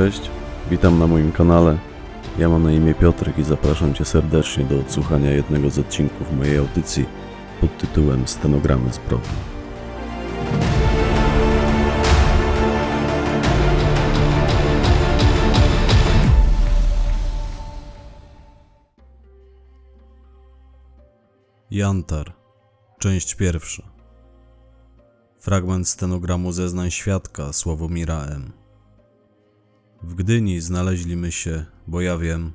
Cześć, witam na moim kanale. Ja mam na imię Piotrek i zapraszam Cię serdecznie do odsłuchania jednego z odcinków mojej audycji pod tytułem Stenogramy zbrodni. Jantar, część pierwsza. Fragment stenogramu zeznań świadka Sławomira M. W Gdyni znaleźliśmy się, bo ja wiem,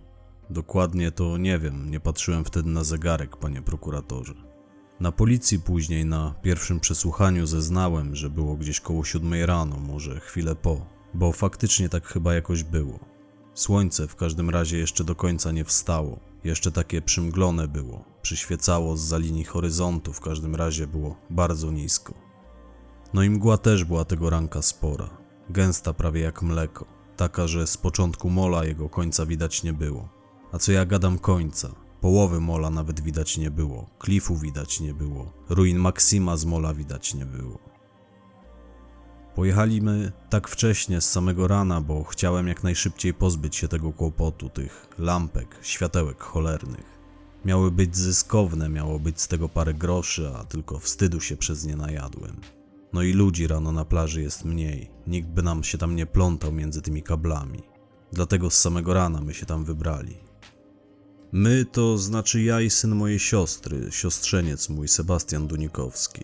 dokładnie to nie wiem, nie patrzyłem wtedy na zegarek, panie prokuratorze. Na policji później, na pierwszym przesłuchaniu zeznałem, że było gdzieś koło siódmej rano, może chwilę po, bo faktycznie tak chyba jakoś było. Słońce w każdym razie jeszcze do końca nie wstało, jeszcze takie przymglone było, przyświecało z za linii horyzontu, w każdym razie było bardzo nisko. No i mgła też była tego ranka spora, gęsta prawie jak mleko, taka, że z początku mola jego końca widać nie było. A co ja gadam końca? Połowy mola nawet widać nie było, klifu widać nie było, ruin Maksima z mola widać nie było. Pojechaliśmy tak wcześnie z samego rana, bo chciałem jak najszybciej pozbyć się tego kłopotu, tych lampek, światełek cholernych. Miały być zyskowne, miało być z tego parę groszy, a tylko wstydu się przez nie najadłem. No i ludzi rano na plaży jest mniej, nikt by nam się tam nie plątał między tymi kablami. Dlatego z samego rana my się tam wybrali. My to znaczy ja i syn mojej siostry, siostrzeniec mój Sebastian Dunikowski.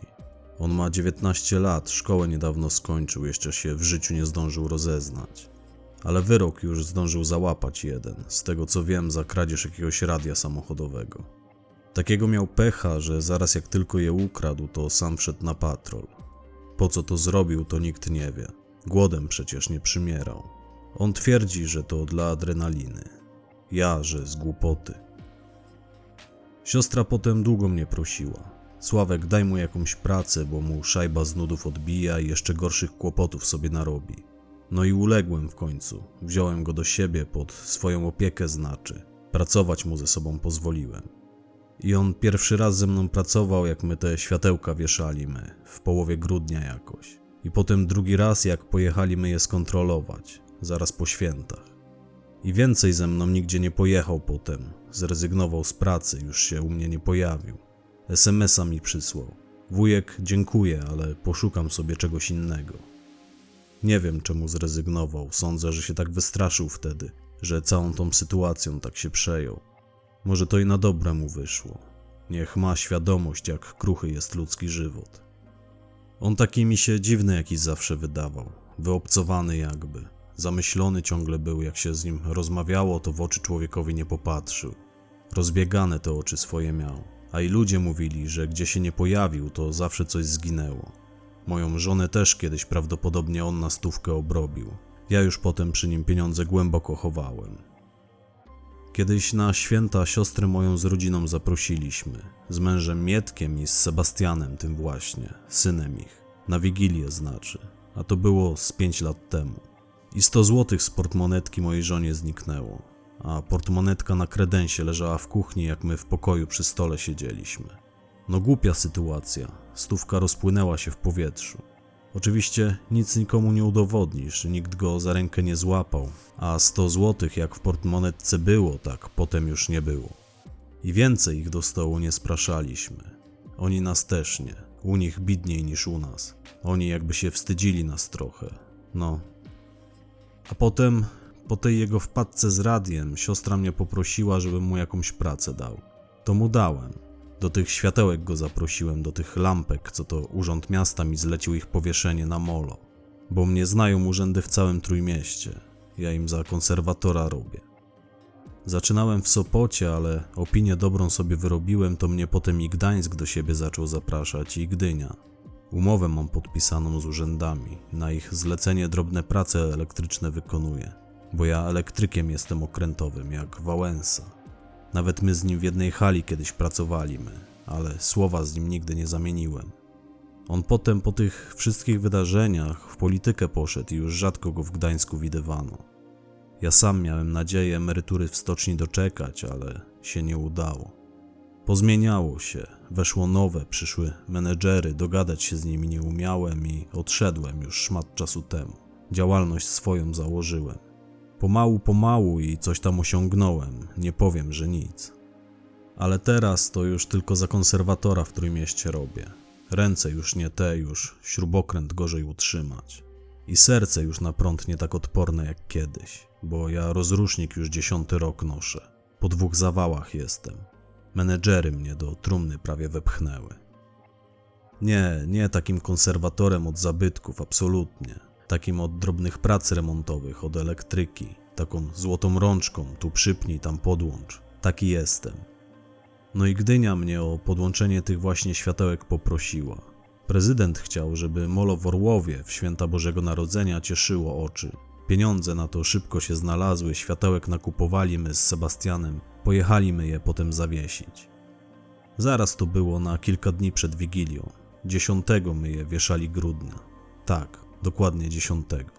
On ma 19 lat, szkołę niedawno skończył, jeszcze się w życiu nie zdążył rozeznać. Ale wyrok już zdążył załapać jeden, z tego co wiem, za kradzież jakiegoś radia samochodowego. Takiego miał pecha, że zaraz jak tylko je ukradł, to sam wszedł na patrol. Po co to zrobił, to nikt nie wie. Głodem przecież nie przymierał. On twierdzi, że to dla adrenaliny. Ja, że z głupoty. Siostra potem długo mnie prosiła. Sławek, daj mu jakąś pracę, bo mu szajba z nudów odbija i jeszcze gorszych kłopotów sobie narobi. No i uległem w końcu. Wziąłem go do siebie pod swoją opiekę, znaczy. Pracować mu ze sobą pozwoliłem. I on pierwszy raz ze mną pracował, jak my te światełka wieszaliśmy, w połowie grudnia jakoś. I potem drugi raz, jak pojechaliśmy je skontrolować, zaraz po świętach. I więcej ze mną nigdzie nie pojechał potem. Zrezygnował z pracy, już się u mnie nie pojawił. SMS-a mi przysłał. Wujek, dziękuję, ale poszukam sobie czegoś innego. Nie wiem, czemu zrezygnował. Sądzę, że się tak wystraszył wtedy, że całą tą sytuacją tak się przejął. Może to i na dobre mu wyszło. Niech ma świadomość, jak kruchy jest ludzki żywot. On taki mi się dziwny jakiś zawsze wydawał, wyobcowany jakby. Zamyślony ciągle był, jak się z nim rozmawiało, to w oczy człowiekowi nie popatrzył. Rozbiegane te oczy swoje miał, a i ludzie mówili, że gdzie się nie pojawił, to zawsze coś zginęło. Moją żonę też kiedyś prawdopodobnie on na stówkę obrobił. Ja już potem przy nim pieniądze głęboko chowałem. Kiedyś na święta siostrę moją z rodziną zaprosiliśmy, z mężem Mietkiem i z Sebastianem tym właśnie, synem ich, na Wigilię znaczy, a to było z pięć lat temu. I 100 złotych z portmonetki mojej żonie zniknęło, a portmonetka na kredensie leżała w kuchni, jak my w pokoju przy stole siedzieliśmy. No głupia sytuacja, stówka rozpłynęła się w powietrzu. Oczywiście nic nikomu nie udowodnisz, nikt go za rękę nie złapał, a 100 złotych jak w portmonetce było, tak potem już nie było. I więcej ich do stołu nie spraszaliśmy. Oni nas też nie, u nich bidniej niż u nas. Oni jakby się wstydzili nas trochę. No. A potem, po tej jego wpadce z radiem, siostra mnie poprosiła, żebym mu jakąś pracę dał. To mu dałem. Do tych światełek go zaprosiłem, do tych lampek, co to urząd miasta mi zlecił ich powieszenie na molo. Bo mnie znają urzędy w całym Trójmieście. Ja im za konserwatora robię. Zaczynałem w Sopocie, ale opinię dobrą sobie wyrobiłem, to mnie potem i Gdańsk do siebie zaczął zapraszać i Gdynia. Umowę mam podpisaną z urzędami, na ich zlecenie drobne prace elektryczne wykonuję. bo ja elektrykiem jestem okrętowym, jak Wałęsa. Nawet my z nim w jednej hali kiedyś pracowaliśmy, ale słowa z nim nigdy nie zamieniłem. On potem po tych wszystkich wydarzeniach w politykę poszedł i już rzadko go w Gdańsku widywano. Ja sam miałem nadzieję emerytury w stoczni doczekać, ale się nie udało. Pozmieniało się, weszło nowe, przyszły menedżery, dogadać się z nimi nie umiałem i odszedłem już szmat czasu temu. Działalność swoją założyłem. Pomału, pomału i coś tam osiągnąłem, nie powiem, że nic. Ale teraz to już tylko za konserwatora w Trójmieście robię. Ręce już nie te, już śrubokręt gorzej utrzymać. I serce już na prąd nie tak odporne jak kiedyś, bo ja rozrusznik już dziesiąty rok noszę. Po dwóch zawałach jestem. Menedżery mnie do trumny prawie wepchnęły. Nie, nie takim konserwatorem od zabytków, absolutnie. Takim od drobnych prac remontowych, od elektryki. Taką złotą rączką, tu przypnij, tam podłącz. Taki jestem. No i Gdynia mnie o podłączenie tych właśnie światełek poprosiła. Prezydent chciał, żeby molo w Orłowie w święta Bożego Narodzenia cieszyło oczy. Pieniądze na to szybko się znalazły, światełek nakupowali my z Sebastianem, pojechali my je potem zawiesić. Zaraz to było na kilka dni przed Wigilią. Dziesiątego my je wieszali grudnia. Tak, dokładnie dziesiątego.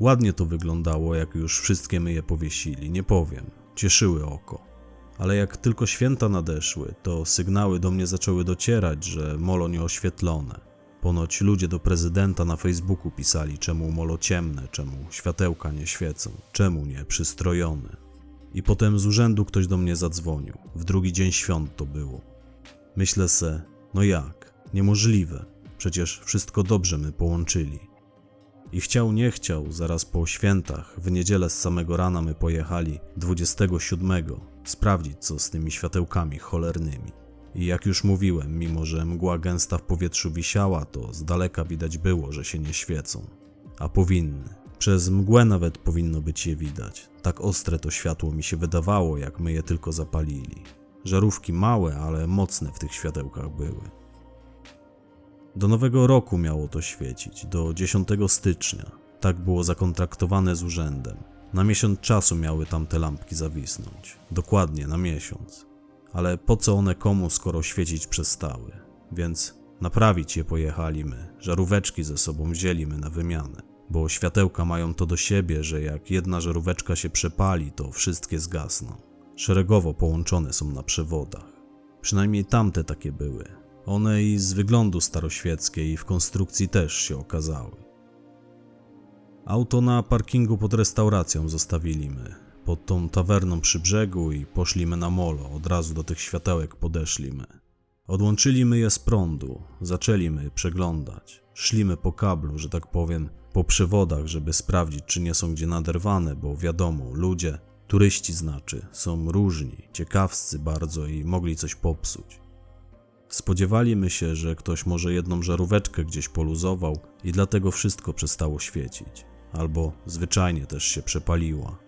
Ładnie to wyglądało, jak już wszystkie my je powiesili, nie powiem. Cieszyły oko. Ale jak tylko święta nadeszły, to sygnały do mnie zaczęły docierać, że molo nieoświetlone. Ponoć ludzie do prezydenta na Facebooku pisali, czemu molo ciemne, czemu światełka nie świecą, czemu nie przystrojone. I potem z urzędu ktoś do mnie zadzwonił. W drugi dzień świąt to było. Myślę se, no jak? Niemożliwe. Przecież wszystko dobrze my połączyli. I chciał, nie chciał, zaraz po świętach, w niedzielę z samego rana my pojechali 27 sprawdzić, co z tymi światełkami cholernymi. I jak już mówiłem, mimo że mgła gęsta w powietrzu wisiała, to z daleka widać było, że się nie świecą. A powinny. Przez mgłę nawet powinno być je widać. Tak ostre to światło mi się wydawało, jak my je tylko zapalili. Żarówki małe, ale mocne w tych światełkach były. Do nowego roku miało to świecić, do 10 stycznia. Tak było zakontraktowane z urzędem. Na miesiąc czasu miały tam te lampki zawisnąć. Dokładnie na miesiąc. Ale po co one komu, skoro świecić przestały? Więc naprawić je pojechaliśmy, żaróweczki ze sobą wzięliśmy na wymianę. Bo światełka mają to do siebie, że jak jedna żaróweczka się przepali, to wszystkie zgasną. Szeregowo połączone są na przewodach. Przynajmniej tamte takie były. One i z wyglądu staroświeckie i w konstrukcji też się okazały. Auto na parkingu pod restauracją zostawiliśmy, pod tą tawerną przy brzegu i poszliśmy na molo, od razu do tych światełek podeszliśmy. Odłączyliśmy je z prądu, zaczęliśmy przeglądać. Szlimy po kablu, że tak powiem, po przewodach, żeby sprawdzić, czy nie są gdzie naderwane, bo wiadomo, ludzie, turyści znaczy, są różni, ciekawscy bardzo i mogli coś popsuć. Spodziewaliśmy się, że ktoś może jedną żaróweczkę gdzieś poluzował i dlatego wszystko przestało świecić, albo zwyczajnie też się przepaliła.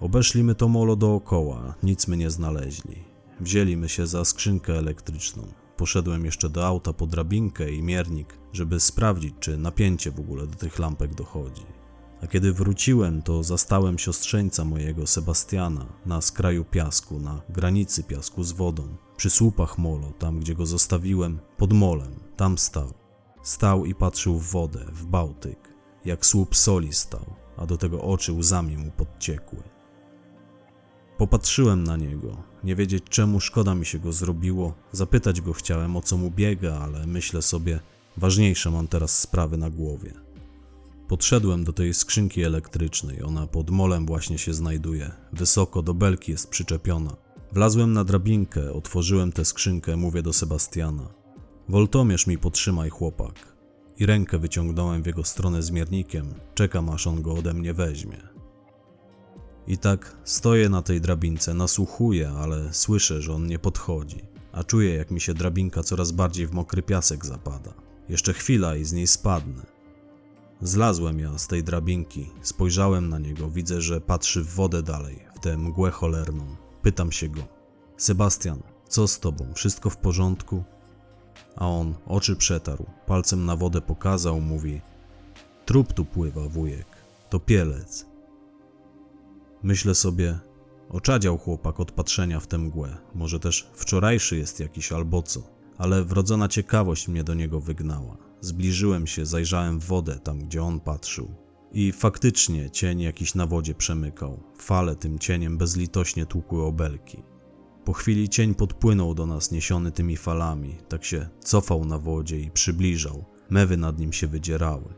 Obeszliśmy to molo dookoła, nic my nie znaleźli. Wzięliśmy się za skrzynkę elektryczną. Poszedłem jeszcze do auta po drabinkę i miernik, żeby sprawdzić, czy napięcie w ogóle do tych lampek dochodzi. A kiedy wróciłem, to zastałem siostrzeńca mojego Sebastiana na skraju piasku, na granicy piasku z wodą, przy słupach molo, tam gdzie go zostawiłem, pod molem, tam stał. Stał i patrzył w wodę, w Bałtyk, jak słup soli stał, a do tego oczy łzami mu podciekły. Popatrzyłem na niego, nie wiedzieć czemu szkoda mi się go zrobiło, zapytać go chciałem o co mu biega, ale myślę sobie, ważniejsze mam teraz sprawy na głowie. Podszedłem do tej skrzynki elektrycznej, ona pod molem właśnie się znajduje, wysoko do belki jest przyczepiona. Wlazłem na drabinkę, otworzyłem tę skrzynkę, mówię do Sebastiana. Woltomierz mi potrzymaj, chłopak. I rękę wyciągnąłem w jego stronę z miernikiem, czekam aż on go ode mnie weźmie. I tak stoję na tej drabince, nasłuchuję, ale słyszę, że on nie podchodzi, a czuję, jak mi się drabinka coraz bardziej w mokry piasek zapada. Jeszcze chwila i z niej spadnę. Zlazłem ja z tej drabinki, spojrzałem na niego, widzę, że patrzy w wodę dalej, w tę mgłę cholerną. Pytam się go: Sebastian, co z tobą? Wszystko w porządku? A on oczy przetarł, palcem na wodę pokazał, mówi: Trup tu pływa, wujek. topielec. Myślę sobie, oczadział chłopak od patrzenia w tę mgłę. Może też wczorajszy jest jakiś albo co, ale wrodzona ciekawość mnie do niego wygnała. Zbliżyłem się, zajrzałem w wodę, tam gdzie on patrzył. I faktycznie cień jakiś na wodzie przemykał. Fale tym cieniem bezlitośnie tłukły obelki. Po chwili cień podpłynął do nas niesiony tymi falami, tak się cofał na wodzie i przybliżał. Mewy nad nim się wydzierały.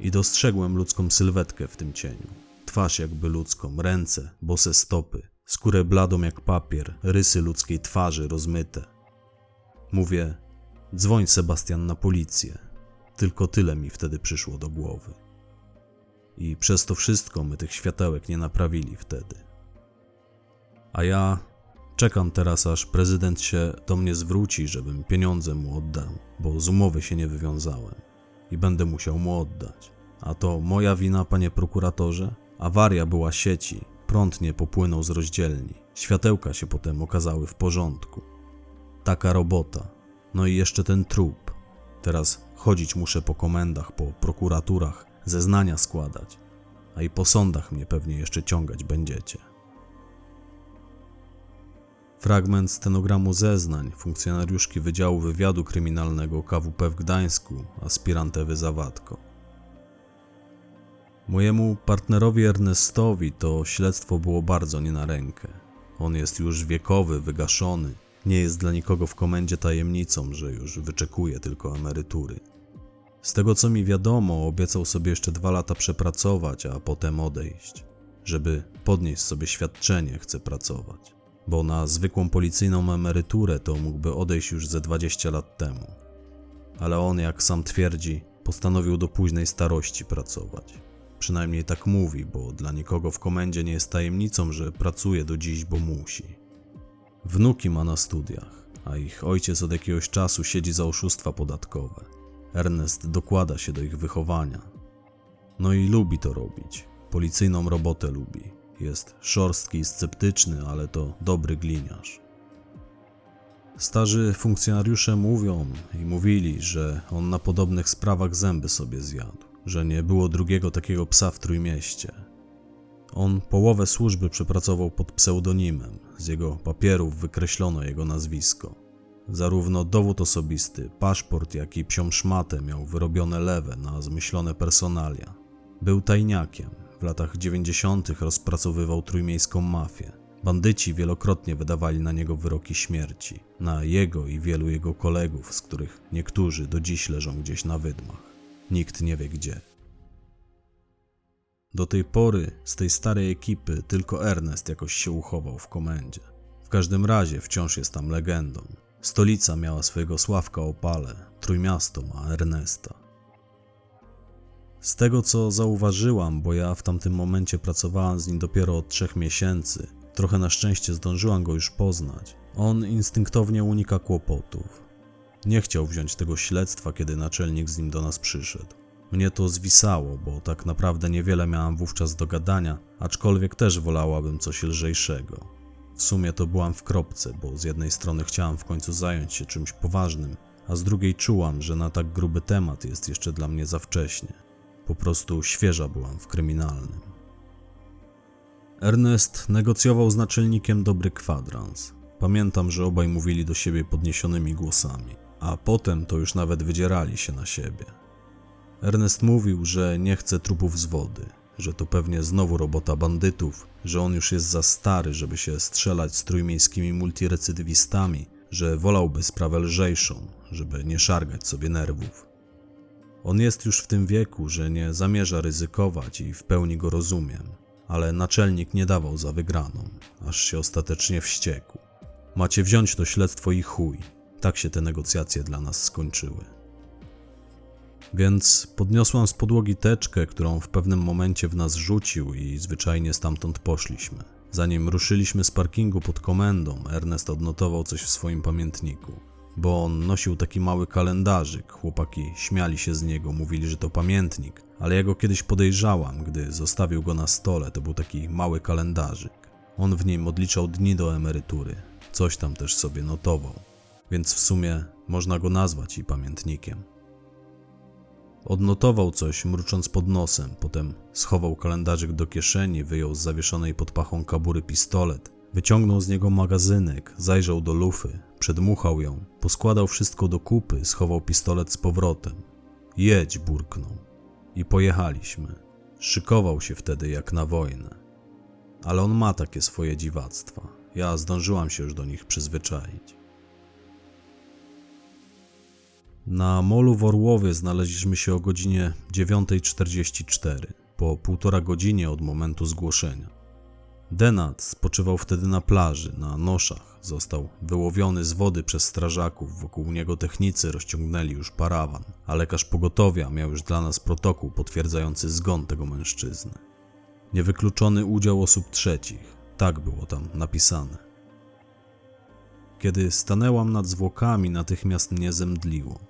I dostrzegłem ludzką sylwetkę w tym cieniu. Twarz jakby ludzką, ręce, bose stopy, skórę bladą jak papier, rysy ludzkiej twarzy rozmyte. Mówię, dzwoń Sebastian na policję. Tylko tyle mi wtedy przyszło do głowy. I przez to wszystko my tych światełek nie naprawili wtedy. A ja czekam teraz, aż prezydent się do mnie zwróci, żebym pieniądze mu oddał, bo z umowy się nie wywiązałem i będę musiał mu oddać. A to moja wina, panie prokuratorze? Awaria była sieci, prąd nie popłynął z rozdzielni, światełka się potem okazały w porządku. Taka robota. No i jeszcze ten trup. Teraz chodzić muszę po komendach, po prokuraturach, zeznania składać, a i po sądach mnie pewnie jeszcze ciągać będziecie. Fragment stenogramu zeznań funkcjonariuszki Wydziału Wywiadu Kryminalnego KWP w Gdańsku, aspirant Ewy Zawadko. Mojemu partnerowi Ernestowi to śledztwo było bardzo nie na rękę. On jest już wiekowy, wygaszony, nie jest dla nikogo w komendzie tajemnicą, że już wyczekuje tylko emerytury. Z tego co mi wiadomo, obiecał sobie jeszcze dwa lata przepracować, a potem odejść. Żeby podnieść sobie świadczenie, chce pracować. Bo na zwykłą policyjną emeryturę to mógłby odejść już ze 20 lat temu. Ale on, jak sam twierdzi, postanowił do późnej starości pracować. Przynajmniej tak mówi, bo dla nikogo w komendzie nie jest tajemnicą, że pracuje do dziś, bo musi. Wnuki ma na studiach, a ich ojciec od jakiegoś czasu siedzi za oszustwa podatkowe. Ernest dokłada się do ich wychowania. No i lubi to robić. Policyjną robotę lubi. Jest szorstki i sceptyczny, ale to dobry gliniarz. Starzy funkcjonariusze mówią i mówili, że on na podobnych sprawach zęby sobie zjadł, że nie było drugiego takiego psa w Trójmieście. On połowę służby przepracował pod pseudonimem, z jego papierów wykreślono jego nazwisko. Zarówno dowód osobisty, paszport, jak i psią szmatę miał wyrobione lewe na zmyślone personalia. Był tajniakiem. W latach 90. rozpracowywał trójmiejską mafię. Bandyci wielokrotnie wydawali na niego wyroki śmierci, na jego i wielu jego kolegów, z których niektórzy do dziś leżą gdzieś na wydmach. Nikt nie wie gdzie. Do tej pory z tej starej ekipy tylko Ernest jakoś się uchował w komendzie. W każdym razie wciąż jest tam legendą. Stolica miała swojego Sławka Opale, Trójmiasto ma Ernesta. Z tego co zauważyłam, bo ja w tamtym momencie pracowałam z nim dopiero od trzech miesięcy, trochę na szczęście zdążyłam go już poznać, on instynktownie unika kłopotów. Nie chciał wziąć tego śledztwa, kiedy naczelnik z nim do nas przyszedł. Mnie to zwisało, bo tak naprawdę niewiele miałam wówczas do gadania, aczkolwiek też wolałabym coś lżejszego. W sumie to byłam w kropce, bo z jednej strony chciałam w końcu zająć się czymś poważnym, a z drugiej czułam, że na tak gruby temat jest jeszcze dla mnie za wcześnie. Po prostu świeża byłam w kryminalnym. Ernest negocjował z naczelnikiem dobry kwadrans. Pamiętam, że obaj mówili do siebie podniesionymi głosami, a potem to już nawet wydzierali się na siebie. Ernest mówił, że nie chce trupów z wody, że to pewnie znowu robota bandytów, że on już jest za stary, żeby się strzelać z trójmiejskimi multirecydywistami, że wolałby sprawę lżejszą, żeby nie szargać sobie nerwów. On jest już w tym wieku, że nie zamierza ryzykować i w pełni go rozumiem, ale naczelnik nie dawał za wygraną, aż się ostatecznie wściekł. Macie wziąć to śledztwo i chuj. Tak się te negocjacje dla nas skończyły. Więc podniosłam z podłogi teczkę, którą w pewnym momencie w nas rzucił i zwyczajnie stamtąd poszliśmy. Zanim ruszyliśmy z parkingu pod komendą, Ernest odnotował coś w swoim pamiętniku. Bo on nosił taki mały kalendarzyk, chłopaki śmiali się z niego, mówili, że to pamiętnik, ale ja go kiedyś podejrzałam, gdy zostawił go na stole, to był taki mały kalendarzyk. On w nim odliczał dni do emerytury, coś tam też sobie notował, więc w sumie można go nazwać i pamiętnikiem. Odnotował coś, mrucząc pod nosem, potem schował kalendarzyk do kieszeni, wyjął z zawieszonej pod pachą kabury pistolet, wyciągnął z niego magazynek, zajrzał do lufy, przedmuchał ją, poskładał wszystko do kupy, schował pistolet z powrotem. Jedź, burknął. I pojechaliśmy. Szykował się wtedy jak na wojnę. Ale on ma takie swoje dziwactwa. Ja zdążyłam się już do nich przyzwyczaić. Na molu w Orłowie znaleźliśmy się o godzinie 9.44, po półtora godzinie od momentu zgłoszenia. Denat spoczywał wtedy na plaży, na noszach. Został wyłowiony z wody przez strażaków. Wokół niego technicy rozciągnęli już parawan, a lekarz pogotowia miał już dla nas protokół potwierdzający zgon tego mężczyzny. Niewykluczony udział osób trzecich. Tak było tam napisane. Kiedy stanęłam nad zwłokami, natychmiast mnie zemdliło.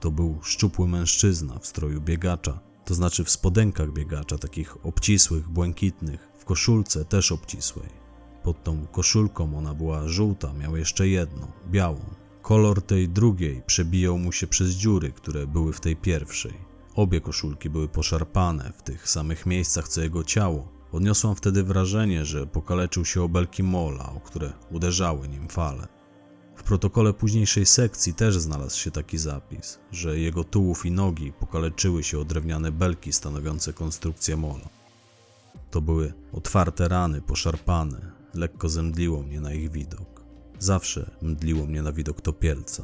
To był szczupły mężczyzna w stroju biegacza, to znaczy w spodenkach biegacza, takich obcisłych, błękitnych, w koszulce też obcisłej. Pod tą koszulką ona była żółta, miał jeszcze jedną, białą. Kolor tej drugiej przebijał mu się przez dziury, które były w tej pierwszej. Obie koszulki były poszarpane w tych samych miejscach co jego ciało. Odniosłam wtedy wrażenie, że pokaleczył się o belki mola, o które uderzały nim fale. Protokole późniejszej sekcji też znalazł się taki zapis, że jego tułów i nogi pokaleczyły się o drewniane belki stanowiące konstrukcję mola. To były otwarte rany, poszarpane, lekko zemdliło mnie na ich widok. Zawsze mdliło mnie na widok topielca.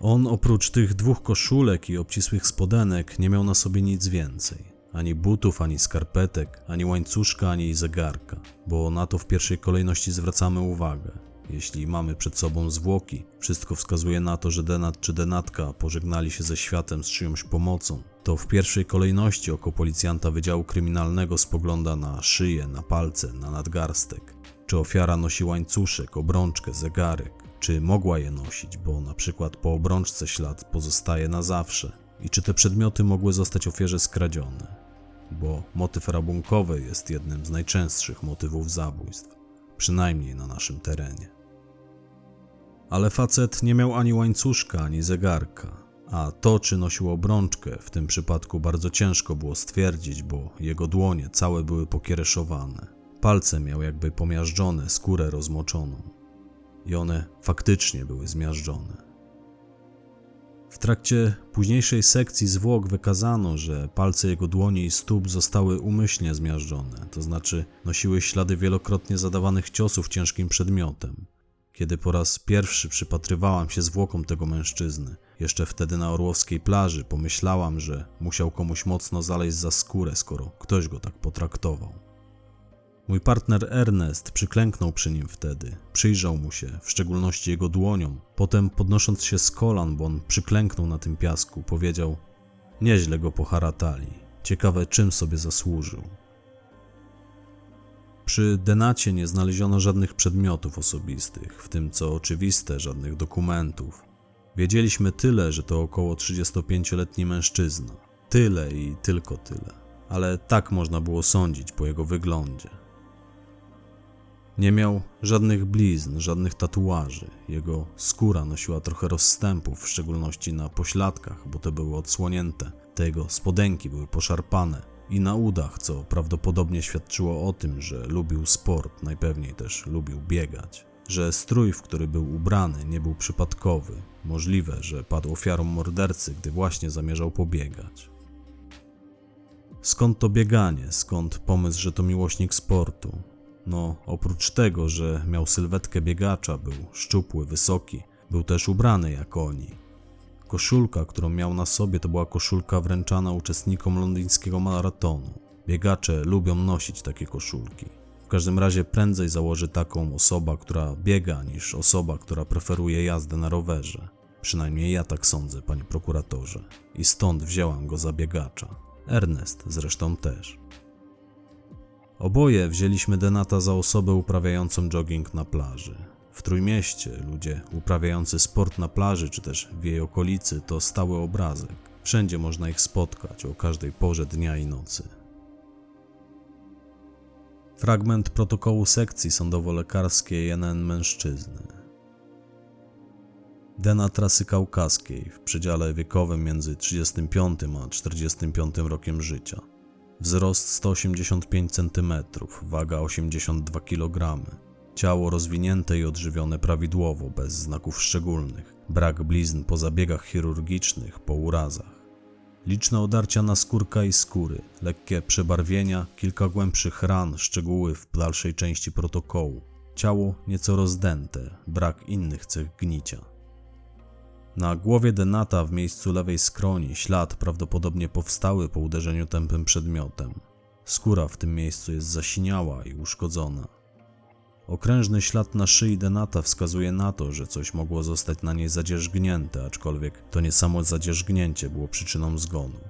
On oprócz tych dwóch koszulek i obcisłych spodenek nie miał na sobie nic więcej. Ani butów, ani skarpetek, ani łańcuszka, ani zegarka, bo na to w pierwszej kolejności zwracamy uwagę. Jeśli mamy przed sobą zwłoki, wszystko wskazuje na to, że denat czy denatka pożegnali się ze światem z czyjąś pomocą, to w pierwszej kolejności oko policjanta Wydziału Kryminalnego spogląda na szyję, na palce, na nadgarstek. Czy ofiara nosi łańcuszek, obrączkę, zegarek, czy mogła je nosić, bo na przykład po obrączce ślad pozostaje na zawsze, i czy te przedmioty mogły zostać ofierze skradzione, bo motyw rabunkowy jest jednym z najczęstszych motywów zabójstw, przynajmniej na naszym terenie. Ale facet nie miał ani łańcuszka, ani zegarka, a to, czy nosił obrączkę, w tym przypadku bardzo ciężko było stwierdzić, bo jego dłonie całe były pokiereszowane. Palce miał jakby pomiażdżone, skórę rozmoczoną. I one faktycznie były zmiażdżone. W trakcie późniejszej sekcji zwłok wykazano, że palce jego dłoni i stóp zostały umyślnie zmiażdżone, to znaczy nosiły ślady wielokrotnie zadawanych ciosów ciężkim przedmiotem. Kiedy po raz pierwszy przypatrywałam się zwłokom tego mężczyzny, jeszcze wtedy na orłowskiej plaży, pomyślałam, że musiał komuś mocno zaleźć za skórę, skoro ktoś go tak potraktował. Mój partner Ernest przyklęknął przy nim wtedy, przyjrzał mu się, w szczególności jego dłoniom. Potem, podnosząc się z kolan, bo on przyklęknął na tym piasku, powiedział: Nieźle go poharatali. Ciekawe, czym sobie zasłużył. Przy denacie nie znaleziono żadnych przedmiotów osobistych, w tym co oczywiste, żadnych dokumentów. Wiedzieliśmy tyle, że to około 35-letni mężczyzna. Tyle i tylko tyle. Ale tak można było sądzić po jego wyglądzie. Nie miał żadnych blizn, żadnych tatuaży. Jego skóra nosiła trochę rozstępów, w szczególności na pośladkach, bo te były odsłonięte. Te jego spodenki były poszarpane i na udach, co prawdopodobnie świadczyło o tym, że lubił sport, najpewniej też lubił biegać. Że strój, w który był ubrany, nie był przypadkowy. Możliwe, że padł ofiarą mordercy, gdy właśnie zamierzał pobiegać. Skąd to bieganie? Skąd pomysł, że to miłośnik sportu? No, oprócz tego, że miał sylwetkę biegacza, był szczupły, wysoki, był też ubrany jak oni. Koszulka, którą miał na sobie, to była koszulka wręczana uczestnikom londyńskiego maratonu. Biegacze lubią nosić takie koszulki. W każdym razie prędzej założy taką osoba, która biega, niż osoba, która preferuje jazdę na rowerze. Przynajmniej ja tak sądzę, panie prokuratorze. I stąd wzięłam go za biegacza. Ernest zresztą też. Oboje wzięliśmy Denata za osobę uprawiającą jogging na plaży. W Trójmieście ludzie uprawiający sport na plaży czy też w jej okolicy to stały obrazek. Wszędzie można ich spotkać o każdej porze dnia i nocy. Fragment protokołu sekcji sądowo-lekarskiej NN mężczyzny. Dena trasy kaukaskiej w przedziale wiekowym między 35 a 45 rokiem życia. Wzrost 185 cm, waga 82 kg. Ciało rozwinięte i odżywione prawidłowo, bez znaków szczególnych. Brak blizn po zabiegach chirurgicznych, po urazach. Liczne odarcia na skórka i skóry, lekkie przebarwienia, kilka głębszych ran, szczegóły w dalszej części protokołu. Ciało nieco rozdęte, brak innych cech gnicia. Na głowie Denata w miejscu lewej skroni ślad prawdopodobnie powstały po uderzeniu tępym przedmiotem. Skóra w tym miejscu jest zasiniała i uszkodzona. Okrężny ślad na szyi Denata wskazuje na to, że coś mogło zostać na niej zadzierzgnięte, aczkolwiek to nie samo zadzierzgnięcie było przyczyną zgonu.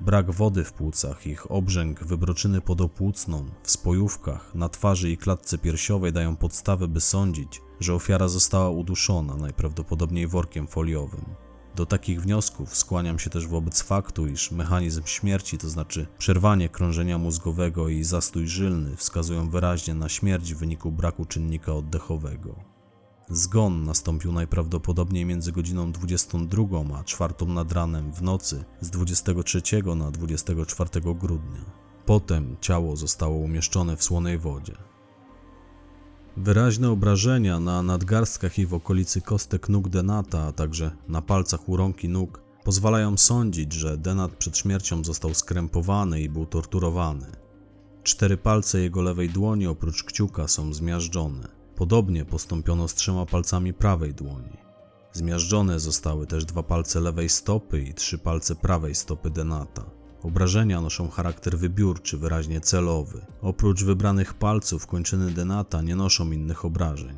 Brak wody w płucach, ich obrzęk, wybroczyny podopłucną, w spojówkach, na twarzy i klatce piersiowej dają podstawy, by sądzić, że ofiara została uduszona, najprawdopodobniej workiem foliowym. Do takich wniosków skłaniam się też wobec faktu, iż mechanizm śmierci, to znaczy przerwanie krążenia mózgowego i zastój żylny, wskazują wyraźnie na śmierć w wyniku braku czynnika oddechowego. Zgon nastąpił najprawdopodobniej między godziną 22 a 4 nad ranem w nocy z 23 na 24 grudnia. Potem ciało zostało umieszczone w słonej wodzie. Wyraźne obrażenia na nadgarstkach i w okolicy kostek nóg Denata, a także na palcach u rąk i nóg pozwalają sądzić, że Denat przed śmiercią został skrępowany i był torturowany. Cztery palce jego lewej dłoni oprócz kciuka są zmiażdżone. Podobnie postąpiono z trzema palcami prawej dłoni. Zmiażdżone zostały też dwa palce lewej stopy i trzy palce prawej stopy Denata. Obrażenia noszą charakter wybiórczy, wyraźnie celowy. Oprócz wybranych palców kończyny Denata nie noszą innych obrażeń.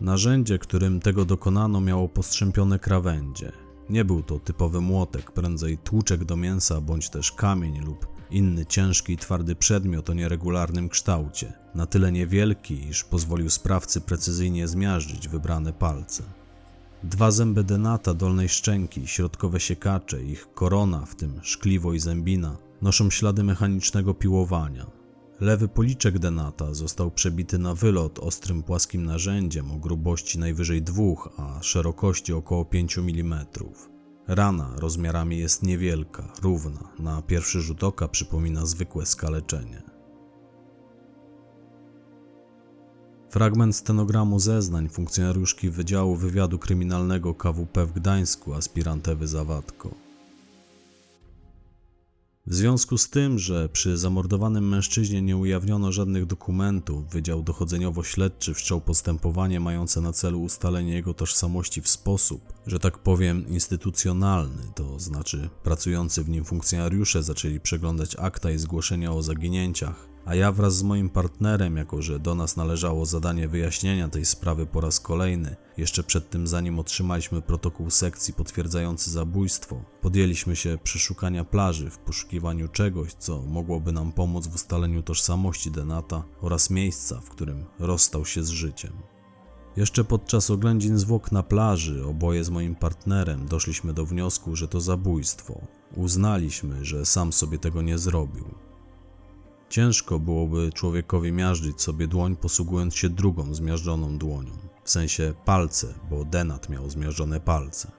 Narzędzie, którym tego dokonano, miało postrzępione krawędzie. Nie był to typowy młotek, prędzej tłuczek do mięsa bądź też kamień lub inny ciężki i twardy przedmiot o nieregularnym kształcie, na tyle niewielki, iż pozwolił sprawcy precyzyjnie zmiażdżyć wybrane palce. Dwa zęby denata dolnej szczęki, środkowe siekacze, ich korona, w tym szkliwo i zębina, noszą ślady mechanicznego piłowania. Lewy policzek denata został przebity na wylot ostrym płaskim narzędziem o grubości najwyżej 2, a szerokości około 5 mm. Rana rozmiarami jest niewielka, równa, na pierwszy rzut oka przypomina zwykłe skaleczenie. Fragment stenogramu zeznań funkcjonariuszki Wydziału Wywiadu Kryminalnego KWP w Gdańsku, aspirant Ewy Zawadko. W związku z tym, że przy zamordowanym mężczyźnie nie ujawniono żadnych dokumentów, Wydział Dochodzeniowo-Śledczy wszczął postępowanie mające na celu ustalenie jego tożsamości w sposób, że tak powiem, instytucjonalny, to znaczy pracujący w nim funkcjonariusze zaczęli przeglądać akta i zgłoszenia o zaginięciach, a ja wraz z moim partnerem, jako że do nas należało zadanie wyjaśnienia tej sprawy po raz kolejny, jeszcze przed tym zanim otrzymaliśmy protokół sekcji potwierdzający zabójstwo, podjęliśmy się przeszukania plaży w poszukiwaniu czegoś, co mogłoby nam pomóc w ustaleniu tożsamości Denata oraz miejsca, w którym rozstał się z życiem. Jeszcze podczas oględzin zwłok na plaży, oboje z moim partnerem doszliśmy do wniosku, że to zabójstwo. Uznaliśmy, że sam sobie tego nie zrobił. Ciężko byłoby człowiekowi miażdżyć sobie dłoń, posługując się drugą zmiażdżoną dłonią. W sensie palce, bo Denat miał zmiażdżone palce.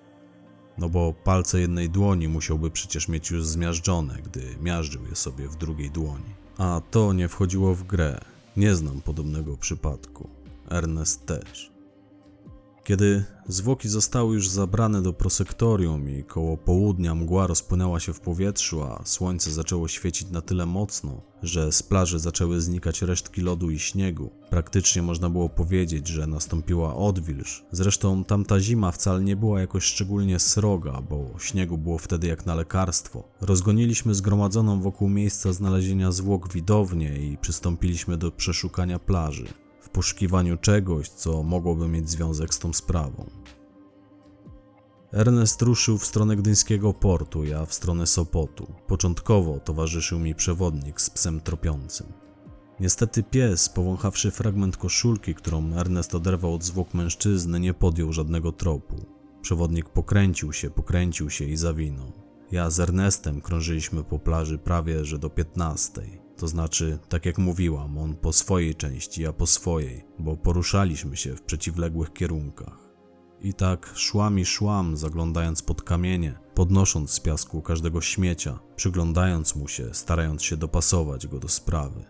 No bo palce jednej dłoni musiałby przecież mieć już zmiażdżone, gdy miażdżył je sobie w drugiej dłoni. A to nie wchodziło w grę. Nie znam podobnego przypadku. Ernest też. Kiedy zwłoki zostały już zabrane do prosektorium i koło południa mgła rozpłynęła się w powietrzu, a słońce zaczęło świecić na tyle mocno, że z plaży zaczęły znikać resztki lodu i śniegu, praktycznie można było powiedzieć, że nastąpiła odwilż. Zresztą tamta zima wcale nie była jakoś szczególnie sroga, bo śniegu było wtedy jak na lekarstwo. Rozgoniliśmy zgromadzoną wokół miejsca znalezienia zwłok widownię i przystąpiliśmy do przeszukania plaży w poszukiwaniu czegoś, co mogłoby mieć związek z tą sprawą. Ernest ruszył w stronę gdyńskiego portu, ja w stronę Sopotu. Początkowo towarzyszył mi przewodnik z psem tropiącym. Niestety pies, powąchawszy fragment koszulki, którą Ernest oderwał od zwłok mężczyzny, nie podjął żadnego tropu. Przewodnik pokręcił się, pokręcił się i zawinął. Ja z Ernestem krążyliśmy po plaży prawie że do piętnastej. To znaczy, tak jak mówiłam, on po swojej części, ja po swojej, bo poruszaliśmy się w przeciwległych kierunkach. I tak szłam i szłam, zaglądając pod kamienie, podnosząc z piasku każdego śmiecia, przyglądając mu się, starając się dopasować go do sprawy.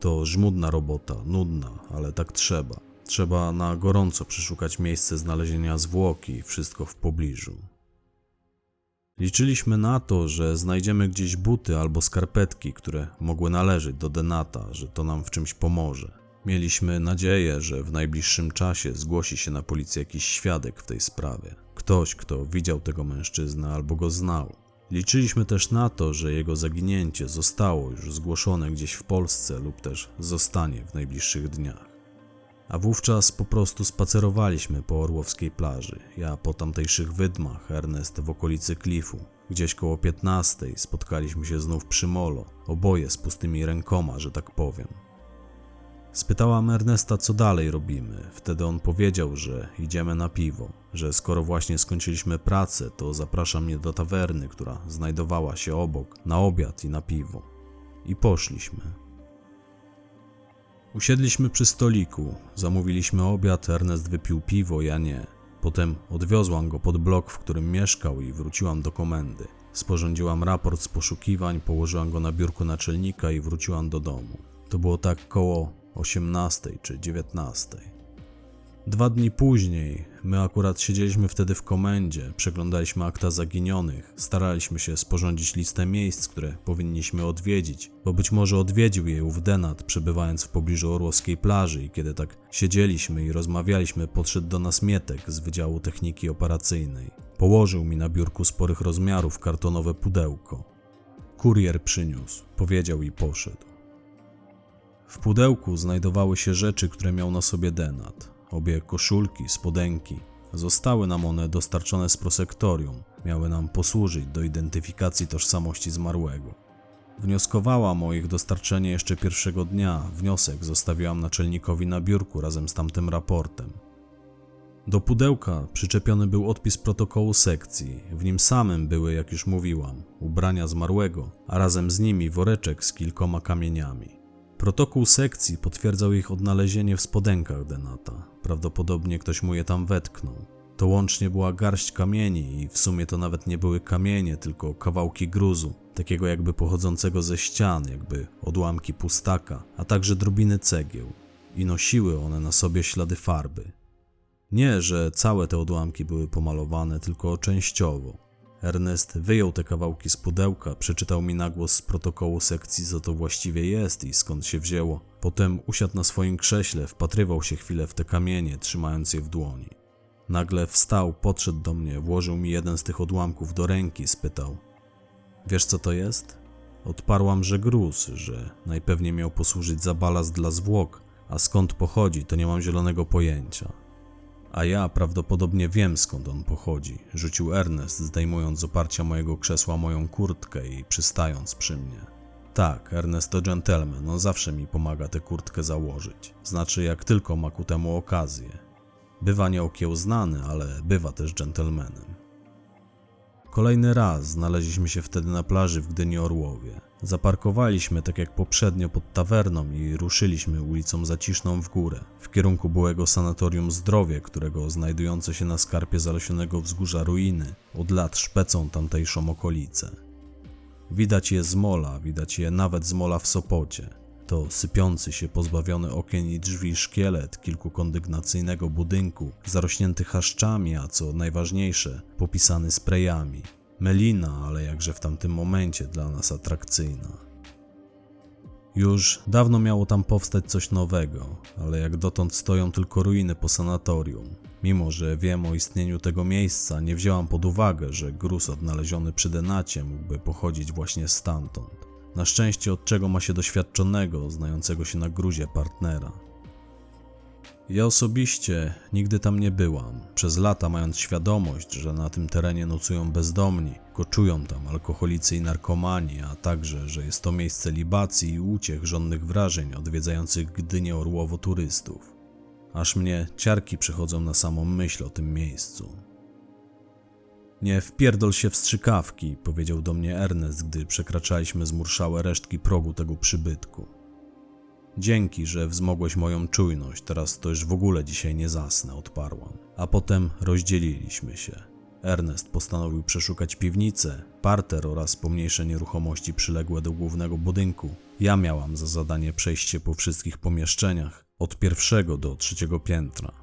To żmudna robota, nudna, ale tak trzeba. Trzeba na gorąco przeszukać miejsce znalezienia zwłoki wszystko w pobliżu. Liczyliśmy na to, że znajdziemy gdzieś buty albo skarpetki, które mogły należeć do Denata, że to nam w czymś pomoże. Mieliśmy nadzieję, że w najbliższym czasie zgłosi się na policję jakiś świadek w tej sprawie. Ktoś, kto widział tego mężczyznę albo go znał. Liczyliśmy też na to, że jego zaginięcie zostało już zgłoszone gdzieś w Polsce lub też zostanie w najbliższych dniach. A wówczas po prostu spacerowaliśmy po Orłowskiej plaży. Ja po tamtejszych wydmach, Ernest w okolicy klifu. Gdzieś koło 15 spotkaliśmy się znów przy molo, oboje z pustymi rękoma, że tak powiem. Spytałam Ernesta, co dalej robimy. Wtedy on powiedział, że idziemy na piwo, że skoro właśnie skończyliśmy pracę, to zaprasza mnie do tawerny, która znajdowała się obok, na obiad i na piwo. I poszliśmy. Usiedliśmy przy stoliku, zamówiliśmy obiad, Ernest wypił piwo, ja nie. Potem odwiozłam go pod blok, w którym mieszkał i wróciłam do komendy. Sporządziłam raport z poszukiwań, położyłam go na biurku naczelnika i wróciłam do domu. To było tak koło 18 czy 19. Dwa dni później, my akurat siedzieliśmy wtedy w komendzie, przeglądaliśmy akta zaginionych, staraliśmy się sporządzić listę miejsc, które powinniśmy odwiedzić, bo być może odwiedził je ów Denat, przebywając w pobliżu Orłowskiej plaży i kiedy tak siedzieliśmy i rozmawialiśmy, podszedł do nas Mietek z Wydziału Techniki Operacyjnej. Położył mi na biurku sporych rozmiarów kartonowe pudełko. Kurier przyniósł, powiedział i poszedł. W pudełku znajdowały się rzeczy, które miał na sobie Denat. Obie koszulki, spodenki. Zostały nam one dostarczone z prosektorium. Miały nam posłużyć do identyfikacji tożsamości zmarłego. Wnioskowałam o ich dostarczenie jeszcze pierwszego dnia. Wniosek zostawiłam naczelnikowi na biurku razem z tamtym raportem. Do pudełka przyczepiony był odpis protokołu sekcji. W nim samym były, jak już mówiłam, ubrania zmarłego, a razem z nimi woreczek z kilkoma kamieniami. Protokół sekcji potwierdzał ich odnalezienie w spodenkach Denata. Prawdopodobnie ktoś mu je tam wetknął. To łącznie była garść kamieni i w sumie to nawet nie były kamienie, tylko kawałki gruzu, takiego jakby pochodzącego ze ścian, jakby odłamki pustaka, a także drobiny cegieł. I nosiły one na sobie ślady farby. Nie, że całe te odłamki były pomalowane, tylko częściowo. Ernest wyjął te kawałki z pudełka, przeczytał mi na głos z protokołu sekcji, co to właściwie jest i skąd się wzięło. Potem usiadł na swoim krześle, wpatrywał się chwilę w te kamienie, trzymając je w dłoni. Nagle wstał, podszedł do mnie, włożył mi jeden z tych odłamków do ręki, spytał: Wiesz co to jest? Odparłam, że gruz, że najpewniej miał posłużyć za balast dla zwłok, a skąd pochodzi, to nie mam zielonego pojęcia. A ja prawdopodobnie wiem skąd on pochodzi, rzucił Ernest, zdejmując z oparcia mojego krzesła moją kurtkę i przystając przy mnie. Tak, Ernest to gentleman, on zawsze mi pomaga tę kurtkę założyć. Znaczy, jak tylko ma ku temu okazję. Bywa nieokiełznany, ale bywa też gentlemanem. Kolejny raz znaleźliśmy się wtedy na plaży w Gdyni Orłowie. Zaparkowaliśmy tak jak poprzednio pod tawerną i ruszyliśmy ulicą Zaciszną w górę, w kierunku byłego sanatorium Zdrowie, którego znajdujące się na skarpie zalesionego wzgórza ruiny od lat szpecą tamtejszą okolicę. Widać je z mola, widać je nawet z mola w Sopocie. To sypiący się pozbawiony okien i drzwi szkielet kilkukondygnacyjnego budynku, zarośnięty chaszczami, a co najważniejsze, popisany sprayami. Melina, ale jakże w tamtym momencie dla nas atrakcyjna. Już dawno miało tam powstać coś nowego, ale jak dotąd stoją tylko ruiny po sanatorium. Mimo, że wiem o istnieniu tego miejsca, nie wzięłam pod uwagę, że gruz odnaleziony przy Denacie mógłby pochodzić właśnie stamtąd. Na szczęście od czego ma się doświadczonego, znającego się na gruzie partnera. Ja osobiście nigdy tam nie byłam. Przez lata mając świadomość, że na tym terenie nocują bezdomni, koczują tam alkoholicy i narkomani, a także, że jest to miejsce libacji i uciech żonnych wrażeń odwiedzających Gdynię Orłowo turystów. Aż mnie ciarki przychodzą na samą myśl o tym miejscu. Nie wpierdol się w strzykawki, powiedział do mnie Ernest, gdy przekraczaliśmy zmurszałe resztki progu tego przybytku. Dzięki, że wzmogłeś moją czujność, teraz to już w ogóle dzisiaj nie zasnę, odparłam. A potem rozdzieliliśmy się. Ernest postanowił przeszukać piwnicę, parter oraz pomniejsze nieruchomości przyległe do głównego budynku. Ja miałam za zadanie przejście po wszystkich pomieszczeniach, od pierwszego do trzeciego piętra.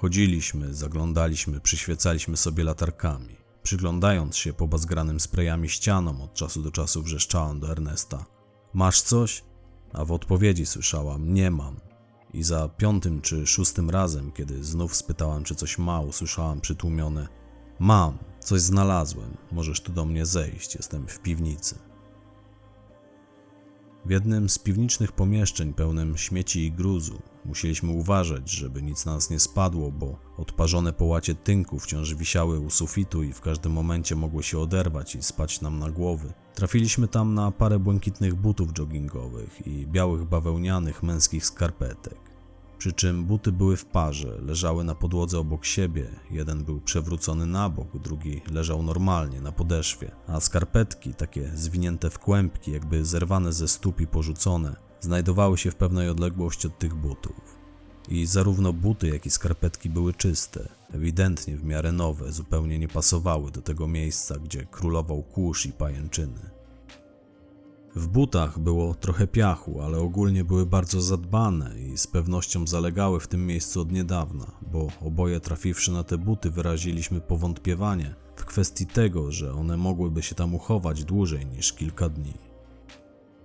Chodziliśmy, zaglądaliśmy, przyświecaliśmy sobie latarkami. Przyglądając się pobazgranym sprayami ścianom, od czasu do czasu wrzeszczałam do Ernesta. Masz coś? A w odpowiedzi słyszałam, nie mam. I za piątym czy szóstym razem, kiedy znów spytałam, czy coś ma, usłyszałam przytłumione: Mam, coś znalazłem, możesz tu do mnie zejść, jestem w piwnicy. W jednym z piwniczych pomieszczeń pełnym śmieci i gruzu musieliśmy uważać, żeby nic na nas nie spadło, bo odparzone połacie tynku wciąż wisiały u sufitu i w każdym momencie mogły się oderwać i spać nam na głowy. Trafiliśmy tam na parę błękitnych butów joggingowych i białych bawełnianych męskich skarpetek. Przy czym buty były w parze, leżały na podłodze obok siebie. Jeden był przewrócony na bok, drugi leżał normalnie na podeszwie, a skarpetki, takie zwinięte w kłębki, jakby zerwane ze stóp i porzucone, znajdowały się w pewnej odległości od tych butów. I zarówno buty, jak i skarpetki były czyste, ewidentnie w miarę nowe, zupełnie nie pasowały do tego miejsca, gdzie królował kurz i pajęczyny. W butach było trochę piachu, ale ogólnie były bardzo zadbane i z pewnością zalegały w tym miejscu od niedawna, bo oboje trafiwszy na te buty wyraziliśmy powątpiewanie w kwestii tego, że one mogłyby się tam uchować dłużej niż kilka dni.